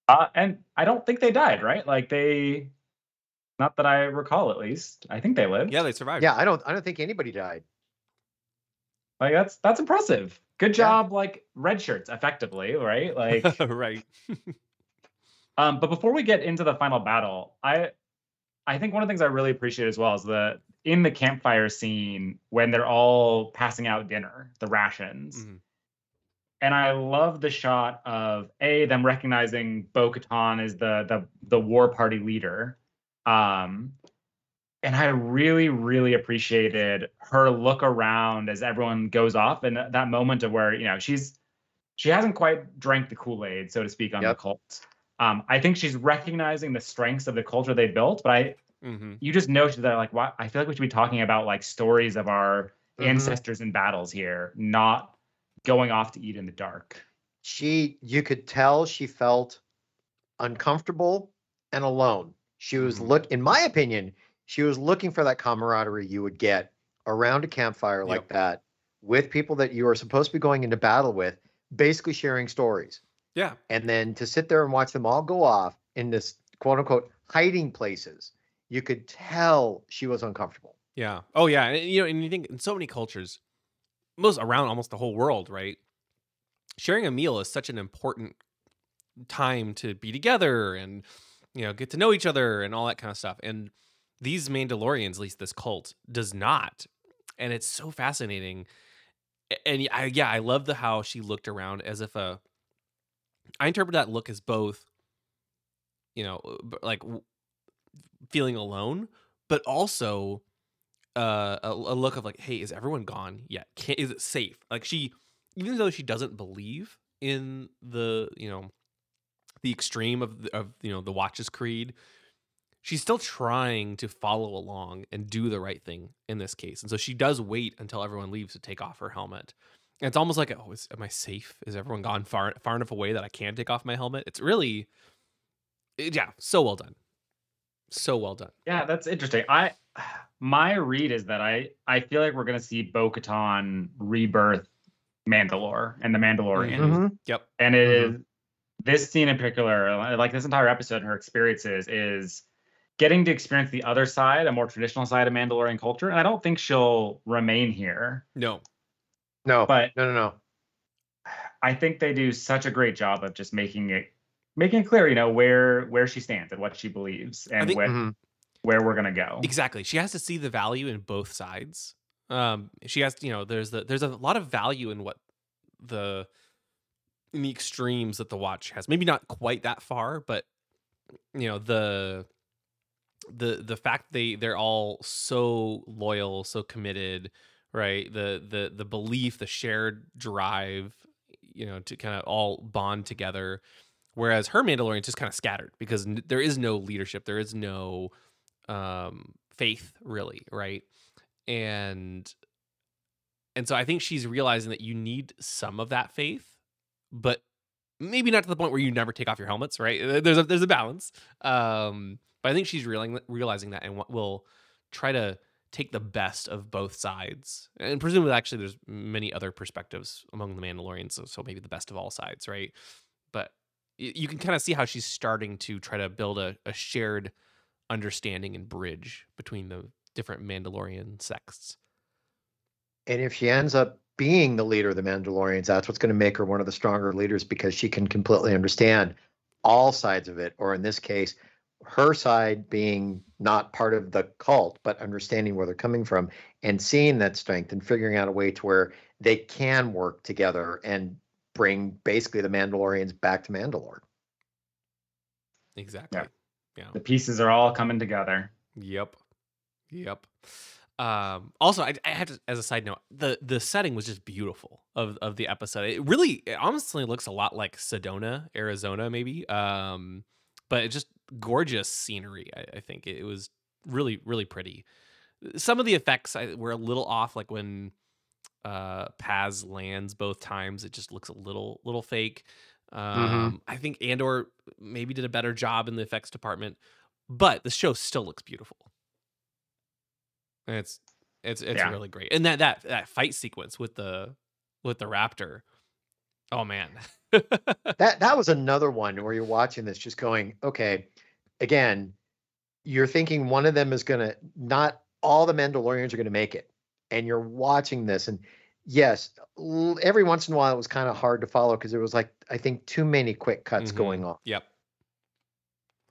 Uh, and I don't think they died, right? Like they, not that I recall, at least. I think they lived. Yeah, they survived. Yeah, I don't I don't think anybody died. Like that's that's impressive. Good Yeah. job, like red shirts, effectively, right? Like, right. um, but before we get into the final battle, I, I think one of the things I really appreciate as well is the in the campfire scene when they're all passing out dinner, the rations, Mhm. And I love the shot of a them recognizing Bo-Katan as the the the war party leader, um, and I really really appreciated her look around as everyone goes off and that moment of where you know she's she hasn't quite drank the Kool Aid so to speak on Yep. the cult. Um, I think she's recognizing the strengths of the culture they built, but I hmm you just know that like why I feel like we should be talking about like stories of our Mhm. ancestors and battles here, not going off to eat in the dark. She you could tell she felt uncomfortable and alone. She was Mhm. look in my opinion, she was looking for that camaraderie you would get around a campfire like Yep. that with people that you are supposed to be going into battle with, basically sharing stories. Yeah. and then to sit there and watch them all go off in this quote unquote hiding places, you could tell she was uncomfortable. Yeah. Oh yeah. And you know, and you think in so many cultures, most around almost the whole world, right? Sharing a meal is such an important time to be together and you know get to know each other and all that kind of stuff. And these Mandalorians, at least this cult, does not. And it's so fascinating. And I, yeah, I love the how she looked around as if a. I interpret that look as both, you know, like feeling alone, but also uh, a, look of like, hey, is everyone gone yet? Can, is it safe? Like she, even though she doesn't believe in the, you know, the extreme of the, of you know the Watch's creed, she's still trying to follow along and do the right thing in this case. And so she does wait until everyone leaves to take off her helmet. And it's almost like, oh, is, am I safe? Is everyone gone far far enough away that I can take off my helmet? It's really, yeah, so well done, so well done. Yeah, that's interesting. I my read is that I I feel like we're gonna see Bo-Katan rebirth Mandalore and the Mandalorian. Mhm. Yep. And it is this scene in particular, like this entire episode, and her experiences is getting to experience the other side, a more traditional side of Mandalorian culture. And I don't think she'll remain here. No. No, But- no, no, no. I think they do such a great job of just making it making it clear, you know, where where she stands and what she believes and think- where, Mhm. where we're gonna go. Exactly. She has to see the value in both sides. Um, she has, you know, there's the there's a lot of value in what the in the extremes that the watch has. Maybe not quite that far, but you know the the the fact they they're all so loyal, so committed, right? The the the belief, the shared drive, you know, to kind of all bond together. Whereas her Mandalorian's just kind of scattered because n- there is no leadership, there is no um faith really right? And and so i think she's realizing that you need some of that faith but maybe not to the point where you never take off your helmets right? There's a there's a balance um but i think she's realizing realizing that and will try to take the best of both sides. And presumably actually there's many other perspectives among the mandalorians so, so maybe the best of all sides right? But you can kind of see how she's starting to try to build a, a shared understanding and bridge between the different Mandalorian sects. And if she ends up being the leader of the Mandalorians, that's what's going to make her one of the stronger leaders because she can completely understand all sides of it, or in this case, her side being not part of the cult, but understanding where they're coming from and seeing that strength and figuring out a way to where they can work together and bring basically the Mandalorians back to Mandalore. Exactly. Yeah. The pieces are all coming together. Yep. Yep. Um, also, I, I have to, as a side note, the the setting was just beautiful of of the episode. It really, it honestly looks a lot like Sedona, Arizona, maybe. Um, but it just gorgeous scenery. I, I think it was really really pretty. Some of the effects I, were a little off, like when uh Paz lands both times, it just looks a little little fake. Um, I think Andor maybe did a better job in the effects department, but the show still looks beautiful. It's it's it's Yeah. really great. And that that that fight sequence with the with the raptor. Oh man. That that was another one where you're watching this, just going, okay, again, you're thinking one of them is gonna not all the Mandalorians are gonna make it, and you're watching this, and yes, l- every once in a while it was kind of hard to follow because there was like I think too many quick cuts Mhm. going on. Yep.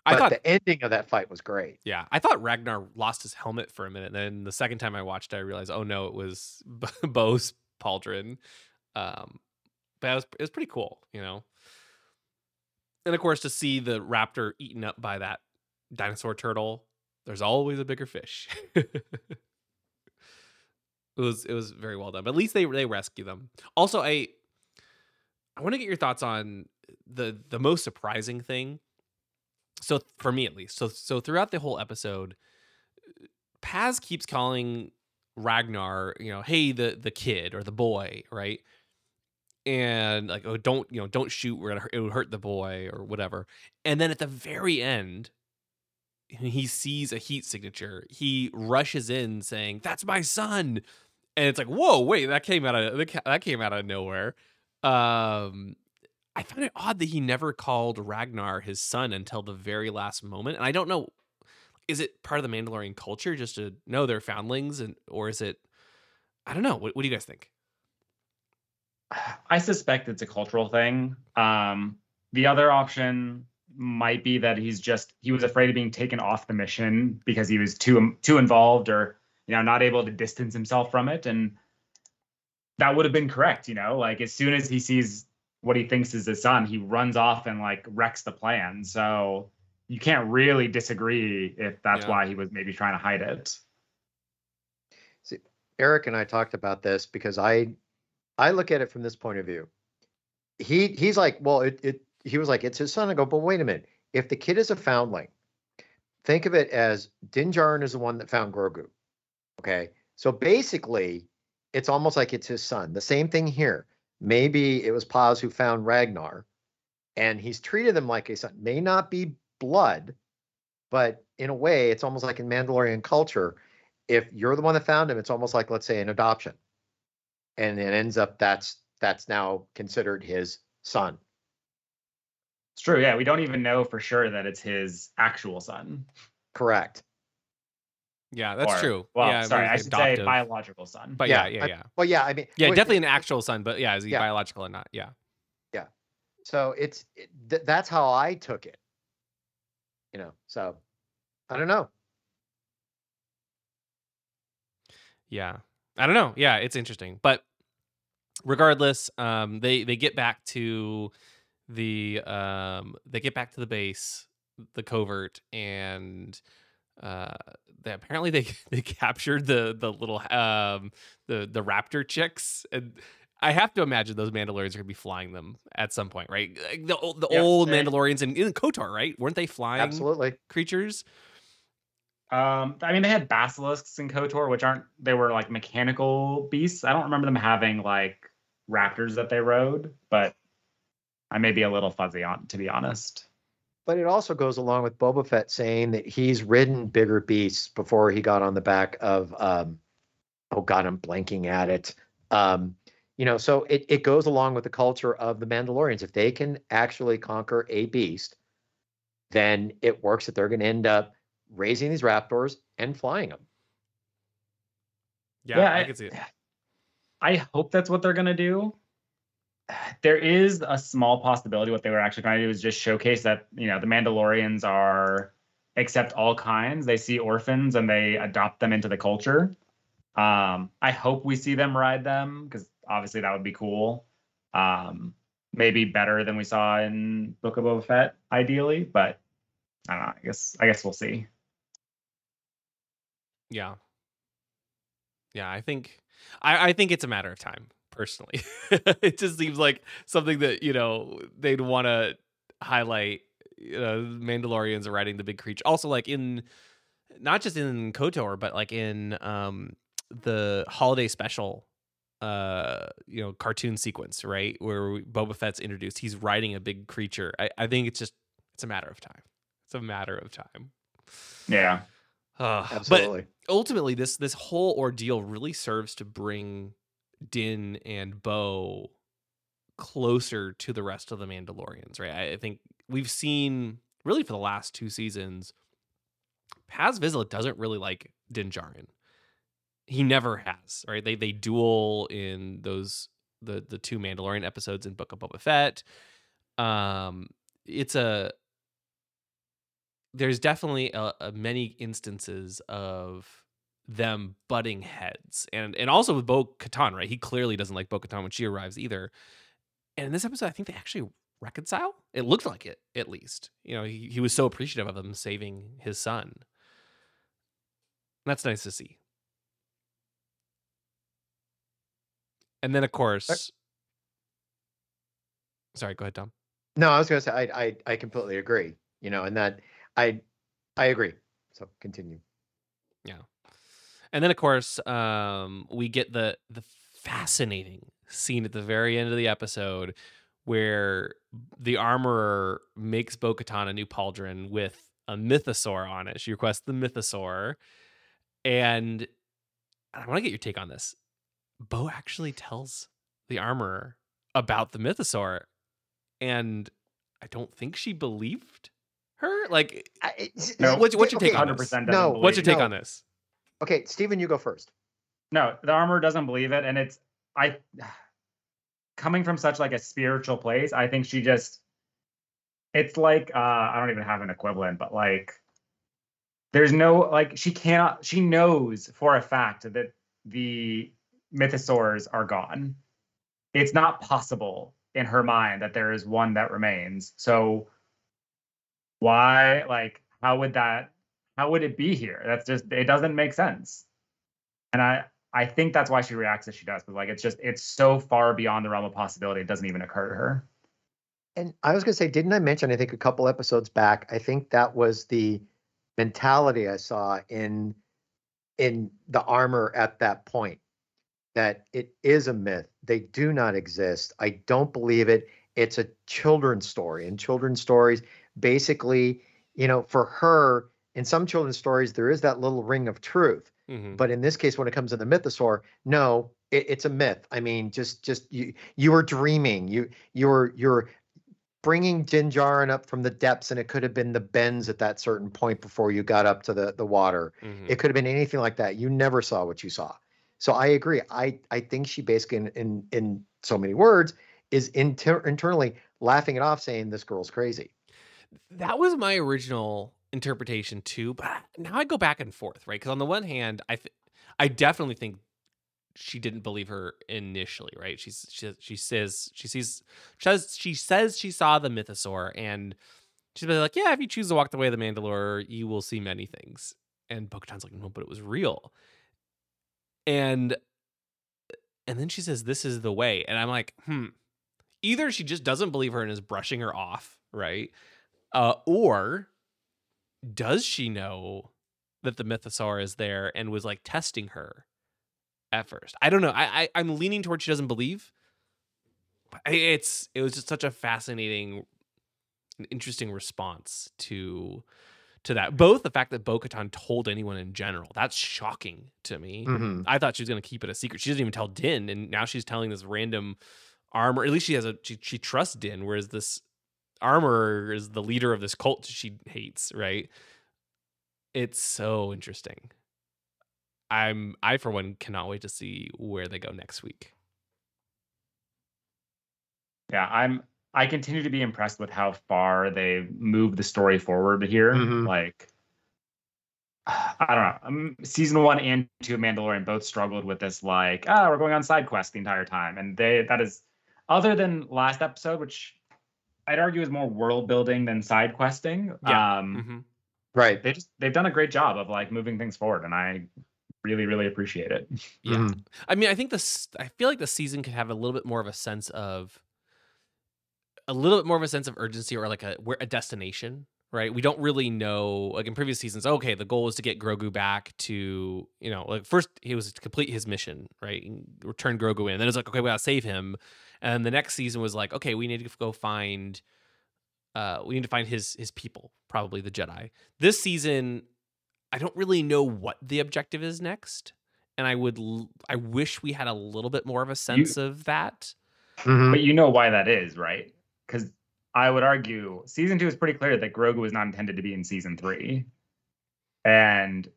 But I thought the ending of that fight was great. Yeah, I thought Ragnar lost his helmet for a minute. Then the second time I watched, it, I realized, oh no, it was Bo's Pauldron. Um, but it was it was pretty cool, you know. And of course, to see the raptor eaten up by that dinosaur turtle, there's always a bigger fish. it was it was very well done. But at least they they rescue them. Also, I I want to get your thoughts on the the most surprising thing so for me at least so so throughout the whole episode paz keeps calling ragnar you know hey the the kid or the boy right and like oh don't you know don't shoot we're gonna it would hurt the boy or whatever and then at the very end he sees a heat signature he rushes in saying that's my son and it's like whoa wait that came out of that came out of nowhere um I find it odd that he never called Ragnar his son until the very last moment. And I don't know, is it part of the Mandalorian culture just to know they're foundlings, and or is it? I don't know. What, what do you guys think? I suspect it's a cultural thing. Um, the other option might be that he's just he was afraid of being taken off the mission because he was too too involved or you know not able to distance himself from it, and that would have been correct. You know, like as soon as he sees what he thinks is his son, he runs off and like wrecks the plan. So you can't really disagree if that's Yeah. why he was maybe trying to hide it. See, Eric and I talked about this because I I look at it from this point of view. He he's like, well, it, it he was like, it's his son. I go, but wait a minute. If the kid is a foundling, think of it as Din Djarin is the one that found Grogu. Okay. So basically, it's almost like it's his son. The same thing here. Maybe it was Paz who found Ragnar, and he's treated them like a son. May not be blood, but in a way, it's almost like in Mandalorian culture if you're the one that found him, it's almost like let's say an adoption, and it ends up that's that's now considered his son. It's true. Yeah, we don't even know for sure that it's his actual son. Correct. Yeah, that's Or- true. Well, yeah, sorry, I the should say biological son. But yeah, Yeah, yeah, I- Well, yeah, I mean, yeah. wait, Definitely an actual son, but yeah, is he Yeah. biological or not? Yeah. Yeah. So it's it, th- that's how I took it. You know, so I don't know. Yeah. I don't know. Yeah, it's interesting. But regardless, um they they get back to the um they get back to the base, the covert and uh they apparently they they captured the the little um the the raptor chicks and I have to imagine those Mandalorians are gonna be flying them at some point, right? Like the ol- the Yeah, old they- Mandalorians in, in Kotor, right? Weren't they flying Absolutely. creatures? Um, I mean, they had basilisks in Kotor, which aren't they were like mechanical beasts. I don't remember them having like raptors that they rode, but I may be a little fuzzy on, to be honest. But it also goes along with Boba Fett saying that he's ridden bigger beasts before he got on the back of um oh god, I'm blanking at it. Um, you know, so it, it goes along with the culture of the Mandalorians. If they can actually conquer a beast, then it works that they're gonna end up raising these raptors and flying them. Yeah, Yeah, I, I- can see it. I hope that's what they're gonna do. There is a small possibility what they were actually trying to do is just showcase that you know the Mandalorians are accept all kinds. They see orphans and they adopt them into the culture. Um, I hope we see them ride them because obviously that would be cool. Um, maybe better than we saw in Book of Boba Fett, ideally, but I don't know. I guess I guess we'll see. Yeah. Yeah, I think I, I think it's a matter of time, personally. it just seems like something that, you know, they'd want to highlight you know, Mandalorians are riding the big creature. Also, like in not just in KOTOR, but like in um the holiday special uh you know cartoon sequence right where boba fett's introduced he's riding a big creature i, I think it's just it's a matter of time it's a matter of time Yeah. uh, Absolutely. but ultimately this this whole ordeal really serves to bring din and bo closer to the rest of the mandalorians right? I, I think we've seen really for the last two seasons paz vizsla doesn't really like din Djarin he never has right? They they duel in those the the two mandalorian episodes in book of boba fett. Um it's a there's definitely a, a many instances of them butting heads. And and also with bo katan right? He clearly doesn't like bo katan when she arrives either. And in this episode i think they actually reconcile. It looked like it at least. You know he, he was so appreciative of them saving his son. That's nice to see. And then of course sorry go ahead tom. No, I was going to say I, I I completely agree. You know, and that I I agree. So continue. And then of course, um, we get the the fascinating scene at the very end of the episode where the armorer makes Bo-Katan a new pauldron with a mythosaur on it. She requests the mythosaur, and I want to get your take on this. Bo actually tells the armorer about the mythosaur, and I don't think she believed her. Like, I, No. what's, what's your okay, take on 100% this? No, What's your take No. on this? Okay, Stephen, you go first. No, the armor doesn't believe it, and it's I coming from such like a spiritual place. I think she just it's like uh I don't even have an equivalent, but like there's no like she cannot she knows for a fact that the mythosaurs are gone. It's not possible in her mind that there is one that remains. So why like how would that how would it be here? That's just it doesn't make sense. And I I think that's why she reacts as she does, but like it's just it's so far beyond the realm of possibility, it doesn't even occur to her. And I was to say, didn't I mention? I think a couple episodes back. I think that was the mentality I saw in in the armor at that point. That it is a myth. They do not exist. I don't believe it. It's a children's story, and children's stories basically, you know, for her, in some children's stories, there is that little ring of truth. Mhm. But in this case, when it comes to the mythosaur, no, it, it's a myth. I mean, just just you you were dreaming. You you're you're bringing Din Djarin up from the depths, and it could have been the bends at that certain point before you got up to the the water. Mhm. It could have been anything like that. You never saw what you saw. So I agree. I I think she basically, in in, in so many words, is inter- internally laughing it off, saying this girl's crazy. that was my original interpretation too but now i go back and forth right? Because on the one hand i th- i definitely think she didn't believe her initially right? She's she, she says she sees she says she says she saw the mythosaur and she's been like yeah if you choose to walk the way of the mandalore you will see many things. And bo-katan's like no but it was real. And and then she says this is the way. And i'm like hmm. Either she just doesn't believe her and is brushing her off right? Uh, or does she know that the mythosaur is there and was like testing her at first? I don't know. I, I I'm leaning towards she doesn't believe. It's it was just such a fascinating, interesting response to to that. Both the fact that Bo-Katan told anyone in general that's shocking to me. Mhm. I thought she was going to keep it a secret. She doesn't even tell Din, and now she's telling this random armor. At least she has a she, she trusts Din, whereas this armorer is the leader of this cult she hates. Right? It's so interesting. I'm I for one cannot wait to see where they go next week. Yeah, I'm I continue to be impressed with how far they move the story forward here. Mhm. Like I don't know. Um, season one and two of Mandalorian both struggled with this, like, ah, we're going on side quest the entire time, and they that is, other than last episode, which I'd argue is more world building than side questing. Yeah. Um, Mhm. Right. they just they've done a great job of like moving things forward, and I really really appreciate it. Yeah. Mhm. I mean, I think this. I feel like the season could have a little bit more of a sense of a little bit more of a sense of urgency or like a where a destination, right? We don't really know. Like in previous seasons, okay, the goal is to get Grogu back to you know, like first he was to complete his mission, right? and Return Grogu in. And then it's like, okay, we gotta save him. And the next season was like, okay, we need to go find. Uh, we need to find his his people, probably the Jedi. This season, I don't really know what the objective is next and I would l- I wish we had a little bit more of a sense of that. Mhm. But you know why that is, right? Because I would argue season two is pretty clear that Grogu was not intended to be in season three. And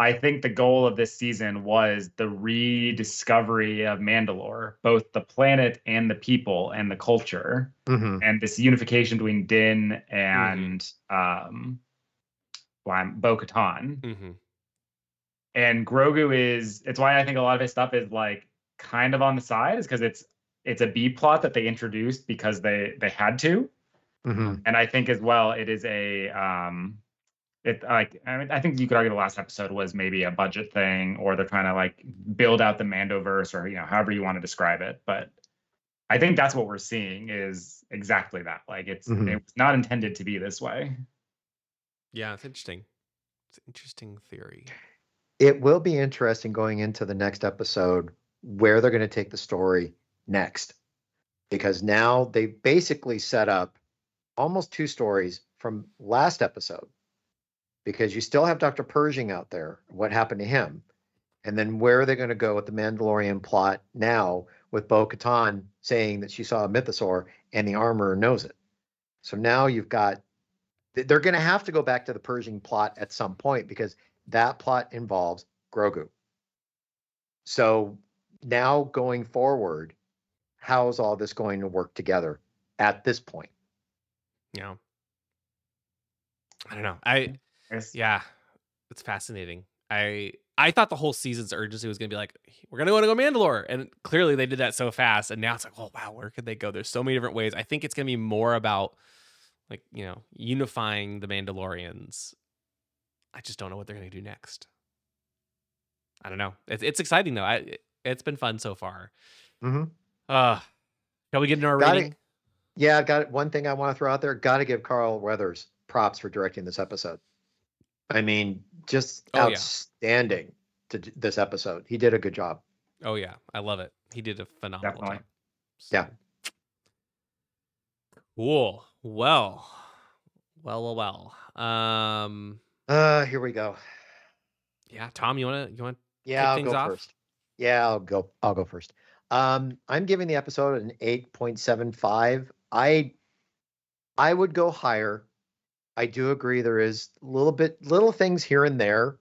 I think the goal of this season was the rediscovery of Mandalore, both the planet and the people and the culture, Mhm. and this unification between Din and um, Bo Katan. Mm-hmm. and Grogu is it's why I think a lot of his stuff is like kind of on the side is because it's it's a B plot that they introduced because they they had to Mhm. and I think as well it is a um it like I mean I think you could argue the last episode was maybe a budget thing or they're trying to like build out the Mandoverse or you know however you want to describe it but I think that's what we're seeing is exactly that like it's Mhm. it was not intended to be this way Yeah, it's interesting. It's an interesting theory. It will be interesting going into the next episode where they're going to take the story next. Because now they basically set up almost two stories from last episode. Because you still have Dr. Pershing out there, what happened to him? And then where are they going to go with the Mandalorian plot now with Bo Katan saying that she saw a mythosaur and the armorer knows it? So now you've got, they're going to have to go back to the Pershing plot at some point because that plot involves Grogu. So now going forward, how is all this going to work together at this point? Yeah. I don't know. I Yeah, it's fascinating. I I thought the whole season's urgency was gonna be like, we're gonna want to go Mandalore, and clearly they did that so fast, and now it's like, oh wow, where could they go? There's so many different ways. I think it's gonna be more about like you know unifying the Mandalorians. I just don't know what they're gonna do next. I don't know. It's it's exciting though. I it, it's been fun so far. Mm-hmm. Uh shall we get into our Got it. rating? Yeah, got it. One thing I want to throw out there: got to give Carl Weathers props for directing this episode. I mean, just Oh, yeah. outstanding to this episode. He did a good job. Oh yeah, I love it. He did a phenomenal Definitely. job. Yeah. Cool. Well, well, well, well. Um, Uh, here we go. yeah. Tom, you wanna you want? Yeah, kick I'll things go off? first. Yeah, I'll go. I'll go first. Um, I'm giving the episode an 8.75. I I would go higher. I do agree there is little bit little things here and there.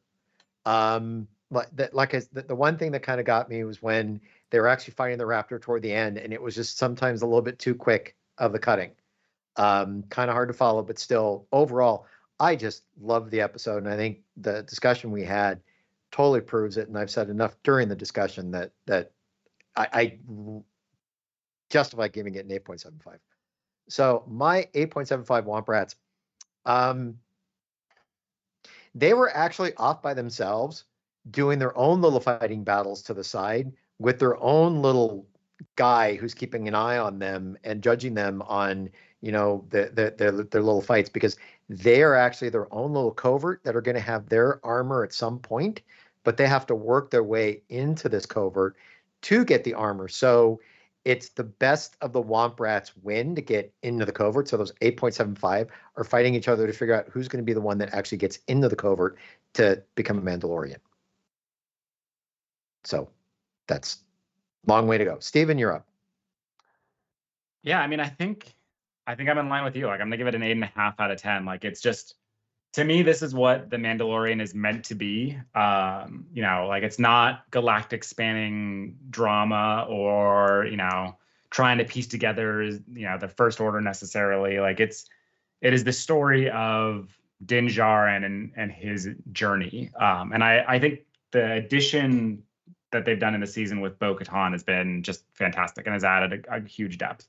Um, but that like I, the, the one thing that kind of got me was when they were actually fighting the raptor toward the end, and it was just sometimes a little bit too quick of the cutting. Um, kind of hard to follow, but still, overall, I just love the episode, and I think the discussion we had totally proves it. And I've said enough during the discussion that that I, I justify giving it an 8.75. So my 8.75 Womp Rats, um, they were actually off by themselves doing their own little fighting battles to the side with their own little guy who's keeping an eye on them and judging them on you know the, the, their their little fights because they are actually their own little covert that are going to have their armor at some point but they have to work their way into this covert to get the armor. So it's the best of the womp rats win to get into the covert so those 8.75 are fighting each other to figure out who's going to be the one that actually gets into the covert to become a mandalorian so that's long way to go stephen you're up Yeah, I mean, I think I think I'm in line with you. Like I'm gonna give it an eight and a half out of ten. Like it's just to me, this is what the Mandalorian is meant to be. Um, you know, like it's not galactic spanning drama or, you know, trying to piece together, you know, the first order necessarily. Like it's it is the story of Din Djarin and and his journey. Um, and I I think the addition that they've done in the season with Bo Katan has been just fantastic and has added a, a huge depth.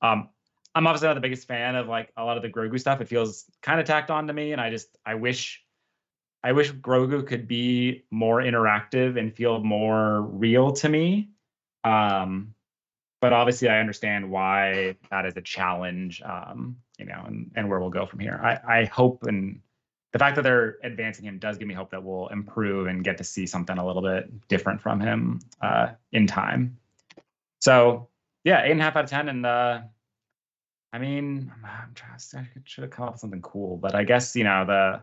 Um, I'm obviously not the biggest fan of like a lot of the Grogu stuff. It feels kind of tacked on to me, and I just I wish I wish Grogu could be more interactive and feel more real to me. Um, but obviously, I understand why that is a challenge. Um, you know, and, and where we'll go from here. I, I hope and the fact that they're advancing him does give me hope that we'll improve and get to see something a little bit different from him uh, in time. So yeah, eight and a half out of ten, and uh, I mean, I'm trying to, I should have come up with something cool, but I guess you know the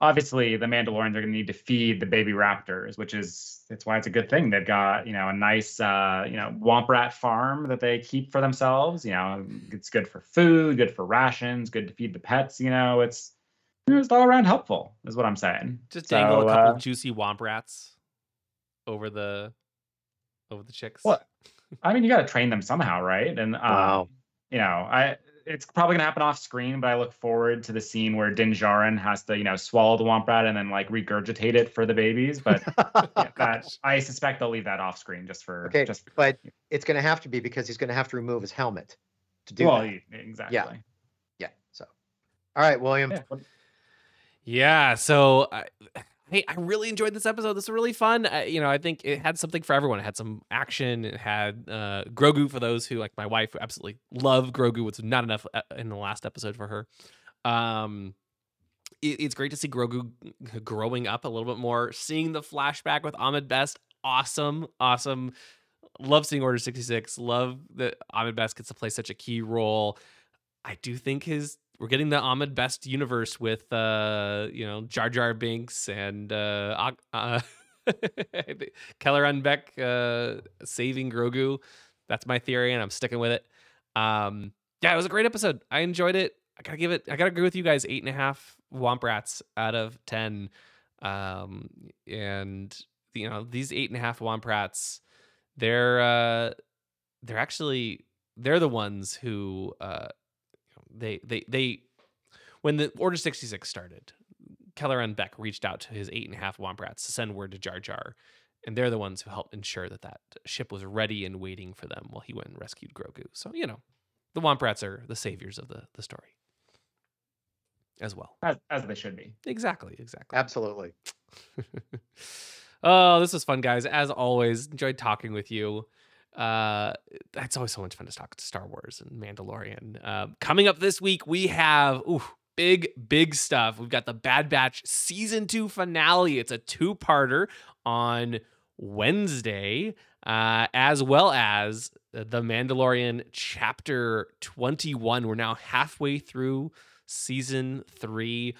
obviously the Mandalorians are going to need to feed the baby raptors, which is it's why it's a good thing. They've got you know a nice uh, you know womp rat farm that they keep for themselves. You know, it's good for food, good for rations, good to feed the pets. You know, it's you know, it's all around helpful, is what I'm saying. Just dangle a couple uh, juicy womp rats over the over the chicks. What? I mean, you got to train them somehow, right? And um, Wow. You know, I it's probably gonna happen off screen, but I look forward to the scene where Din Djarin has to, you know, swallow the womp rat and then like regurgitate it for the babies. But oh, yeah, that I suspect they'll leave that off screen just for okay, just for, but it's going to have to be because he's going to have to remove his helmet to do well, that. y- exactly. Yeah. Yeah. So, all right, William. Yeah. Yeah, so I, hey, I really enjoyed this episode. This was really fun. You know, I think it had something for everyone. It had some action. It had uh, Grogu for those who, like my wife, who absolutely love Grogu. It's not enough uh, in the last episode for her. Um, it, it's great to see Grogu growing up a little bit more. Seeing the flashback with Ahmed Best, awesome, awesome. Love seeing Order sixty six. Love that Ahmed Best gets to play such a key role. I do think his we're getting the Ahmed Best universe with uh you know Jar Jar Binks and uh, uh Kelleran Beck uh saving Grogu. That's my theory, and I'm sticking with it. Um, yeah, it was a great episode. I enjoyed it. I gotta give it. I gotta agree with you guys. Eight and a half Womp Rats out of ten. Um, and you know these eight and a half Womp Rats, they're uh, they're actually they're the ones who uh, they they they when the Order sixty six started, Kelleran Beck reached out to his eight and a half Womp Rats to send word to Jar Jar, and they're the ones who helped ensure that that ship was ready and waiting for them while he went and rescued Grogu. So you know, the Womp Rats are the saviors of the the story, as well. As, as they should be. Exactly, exactly. Absolutely. oh, this was fun, guys. As always, enjoyed talking with you. Uh, that's always so much fun to talk to Star Wars and Mandalorian. Uh, coming up this week, we have ooh, big, big stuff. We've got the Bad Batch season two finale. It's a two-parter on Wednesday, uh, as well as the Mandalorian chapter 21. We're now halfway through season three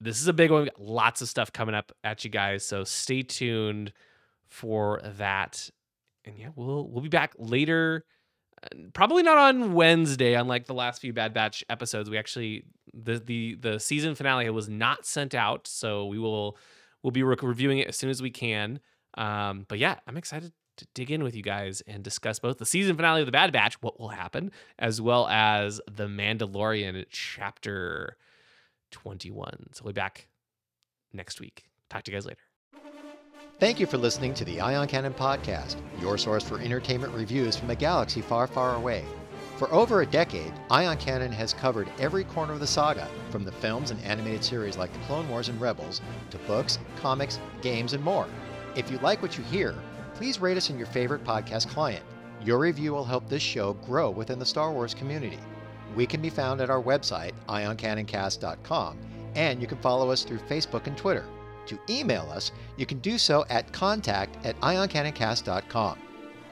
this is a big one. We got lots of stuff coming up at you guys, so stay tuned for that. And yeah, we'll we'll be back later. uh, Probably not on Wednesday, unlike the last few Bad Batch episodes. We actually the the the season finale was not sent out, so we will we'll be re- reviewing it as soon as we can. Um, but yeah, I'm excited to dig in with you guys and discuss both the season finale of the Bad Batch, what will happen, as well as the Mandalorian chapter 21. So we'll be back next week. Talk to you guys later. Thank you for listening to the Ion Cannon Podcast, your source for entertainment reviews from a galaxy far, far away. For over a decade, Ion Cannon has covered every corner of the saga, from the films and animated series like The Clone Wars and Rebels, to books, comics, games, and more. If you like what you hear, please rate us in your favorite podcast client. Your review will help this show grow within the Star Wars community. We can be found at our website, ioncannoncast.com, and you can follow us through Facebook and Twitter. To email us, you can do so at contact at ioncannoncast.com.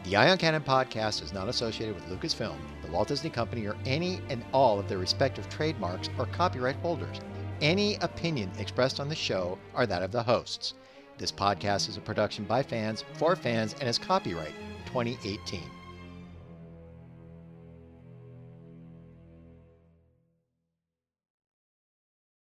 The Ion Cannon podcast is not associated with Lucasfilm, the Walt Disney Company, or any and all of their respective trademarks or copyright holders. Any opinion expressed on the show are that of the hosts. This podcast is a production by fans for fans and is copyright 2018.